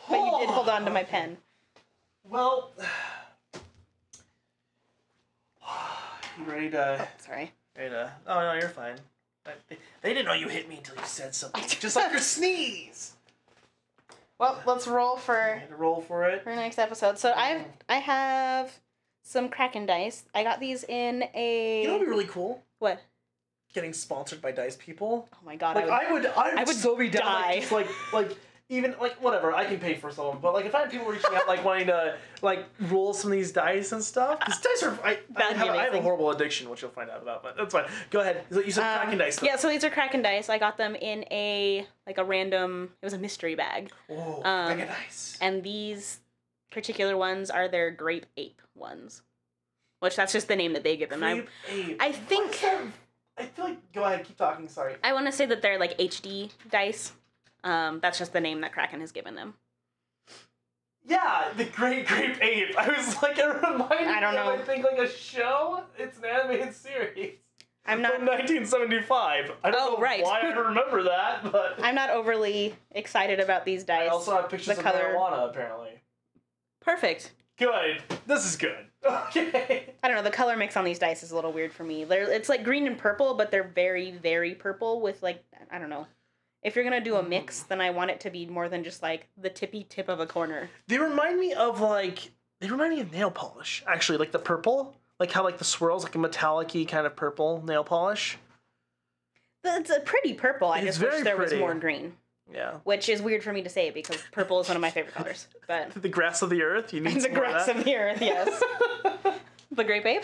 A: but you did hold on to my pen
B: Well, You ready to?
A: Oh, sorry.
B: Ready to? Oh no, you're fine. I- They, they didn't know you hit me until you said something. Just like your sneeze.
A: Well, let's roll for
B: had to roll for it.
A: for next episode. So I I have some Kraken dice. I got these in a
B: You know what'd be really cool?
A: what?
B: Getting sponsored by Dice People.
A: Oh my god!
B: Like
A: I would,
B: I would, I would,
A: I would
B: so be down.
A: die.
B: Like, just like, like even like whatever. I can pay for some, but like if I had people reaching out, like wanting to like roll some of these dice and stuff, because dice are. I, I, have, I have a horrible addiction, which you'll find out about, but that's fine. Go ahead. You said
A: um,
B: cracking dice. Though.
A: Yeah, so these are Kraken dice. I got them in a like a random. It was a mystery bag,
B: Oh,
A: um,
B: dice.
A: and these particular ones are their grape ape ones, which that's just the name that they give them. I,
B: ape.
A: I think-
B: I feel like. Go ahead. Keep talking. Sorry.
A: I want to say that they're like HD dice. Um, that's just the name that Kraken has given them.
B: Yeah, the Great Grape Ape. I was like, it reminded
A: I don't
B: me of,
A: know.
B: I think like a show. It's an animated series.
A: I'm not.
B: From 1975. I don't
A: Oh,
B: know
A: right.
B: why I remember that, but
A: I'm not overly excited about these dice.
B: I also have pictures
A: the
B: of
A: color-
B: marijuana apparently.
A: Perfect.
B: Good. This is good. Okay.
A: I don't know. The color mix on these dice is a little weird for me. They're it's like green and purple, but they're very very purple with like I don't know. If you're gonna do a mix,
B: Mm.
A: then I want it to be more than just like the tippy tip of a corner.
B: They remind me of like they remind me of nail polish. Actually, like the purple, like how like the swirls like a metallic-y kind of purple nail polish.
A: But It's a pretty purple. I
B: It's
A: just
B: very
A: wish there
B: pretty.
A: was more green,
B: Yeah.
A: which is weird for me to say because purple is one of my favorite colors. But
B: The grass of the earth. You need
A: the
B: some more
A: grass
B: that.
A: of the earth, yes. the grape ape.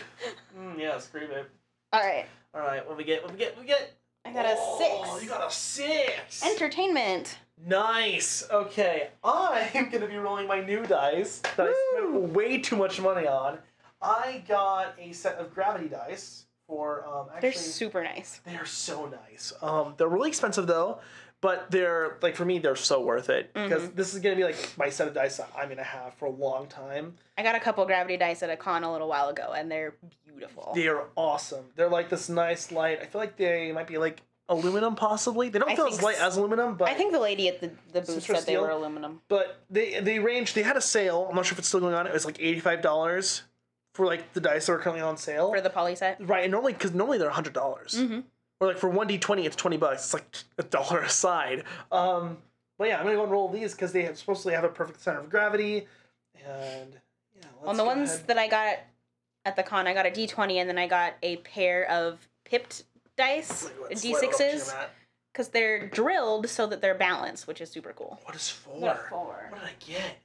B: mm, yes, great babe.
A: All right,
B: All right, what we get? What we get? What we get?
A: I got a
B: Oh,
A: six.
B: You got a six.
A: Entertainment.
B: Nice. Okay, I'm gonna be rolling my new dice that I spent way too much money on. I got a set of gravity dice for um. Actually,
A: They're super nice.
B: They are so nice. Um, they're really expensive though, but they're like for me they're so worth it because
A: Mm-hmm.
B: this is gonna be like my set of dice that I'm gonna have for a long time.
A: I got a couple gravity dice at a con a little while ago, and they're beautiful.
B: They are awesome. They're like this nice light. I feel like they might be like aluminum possibly. They don't
A: I
B: feel as light as aluminum, but
A: I think the lady at the, the booth said they were aluminum.
B: but they they range. They had a sale. I'm not sure if it's still going on. It was like eighty five dollars for like the dice that are currently on sale.
A: For the poly set?
B: Right, and normally because normally they're hundred dollars.
A: Mhm.
B: Or like for one d twenty, it's twenty bucks. It's like a dollar a side. Um, but yeah, I'm gonna go and roll these because they have, supposedly have a perfect center of gravity, and yeah. Let's
A: On the
B: go
A: ones
B: ahead.
A: that I got at the con, I got a D20 and then I got a pair of pipped dice,
B: Wait, what- what
A: D6s, because they're drilled so that they're balanced, which is super cool.
B: What is four?
A: got four.
B: What did I get?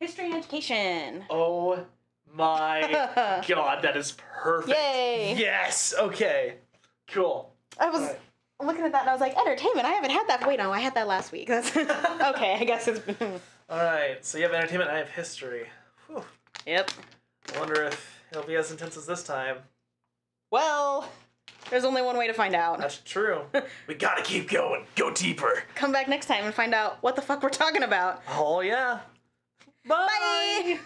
A: History and education.
B: Oh my god, that is perfect.
A: Yay!
B: Yes. Okay. Cool.
A: I was
B: Alright.
A: looking at that and I was like, entertainment. I haven't had that. Wait, no, I had that last week. That's okay. I guess it's been.
B: All right. So you have entertainment. I have history. Whew.
A: yep.
B: I wonder if it'll be as intense as this time.
A: Well, there's only one way to find out.
B: That's true. we gotta keep going. Go deeper.
A: Come back next time and find out what the fuck we're talking about.
B: Oh yeah. Bye.
A: Bye.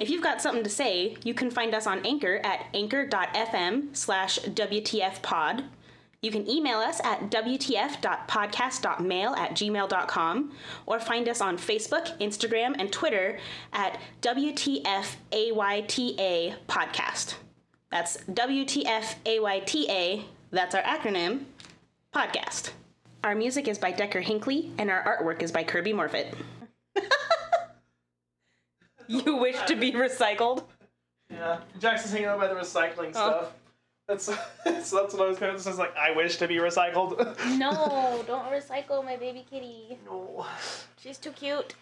A: If you've got something to say, you can find us on Anchor at anchor.fm slash WTFpod. You can email us at WTF.podcast.mail at gmail.com or find us on Facebook, Instagram, and Twitter at WTFAYTA Podcast. That's WTFAYTA, that's our acronym, podcast. Our music is by Decker Hinckley, and our artwork is by Kirby Morfitt. You wish to be recycled?
B: Yeah. Jackson's hanging out by the recycling oh. stuff. That's so that's what I was kind of says like I wish to be recycled.
A: No, don't recycle my baby kitty.
B: no.
A: She's too cute.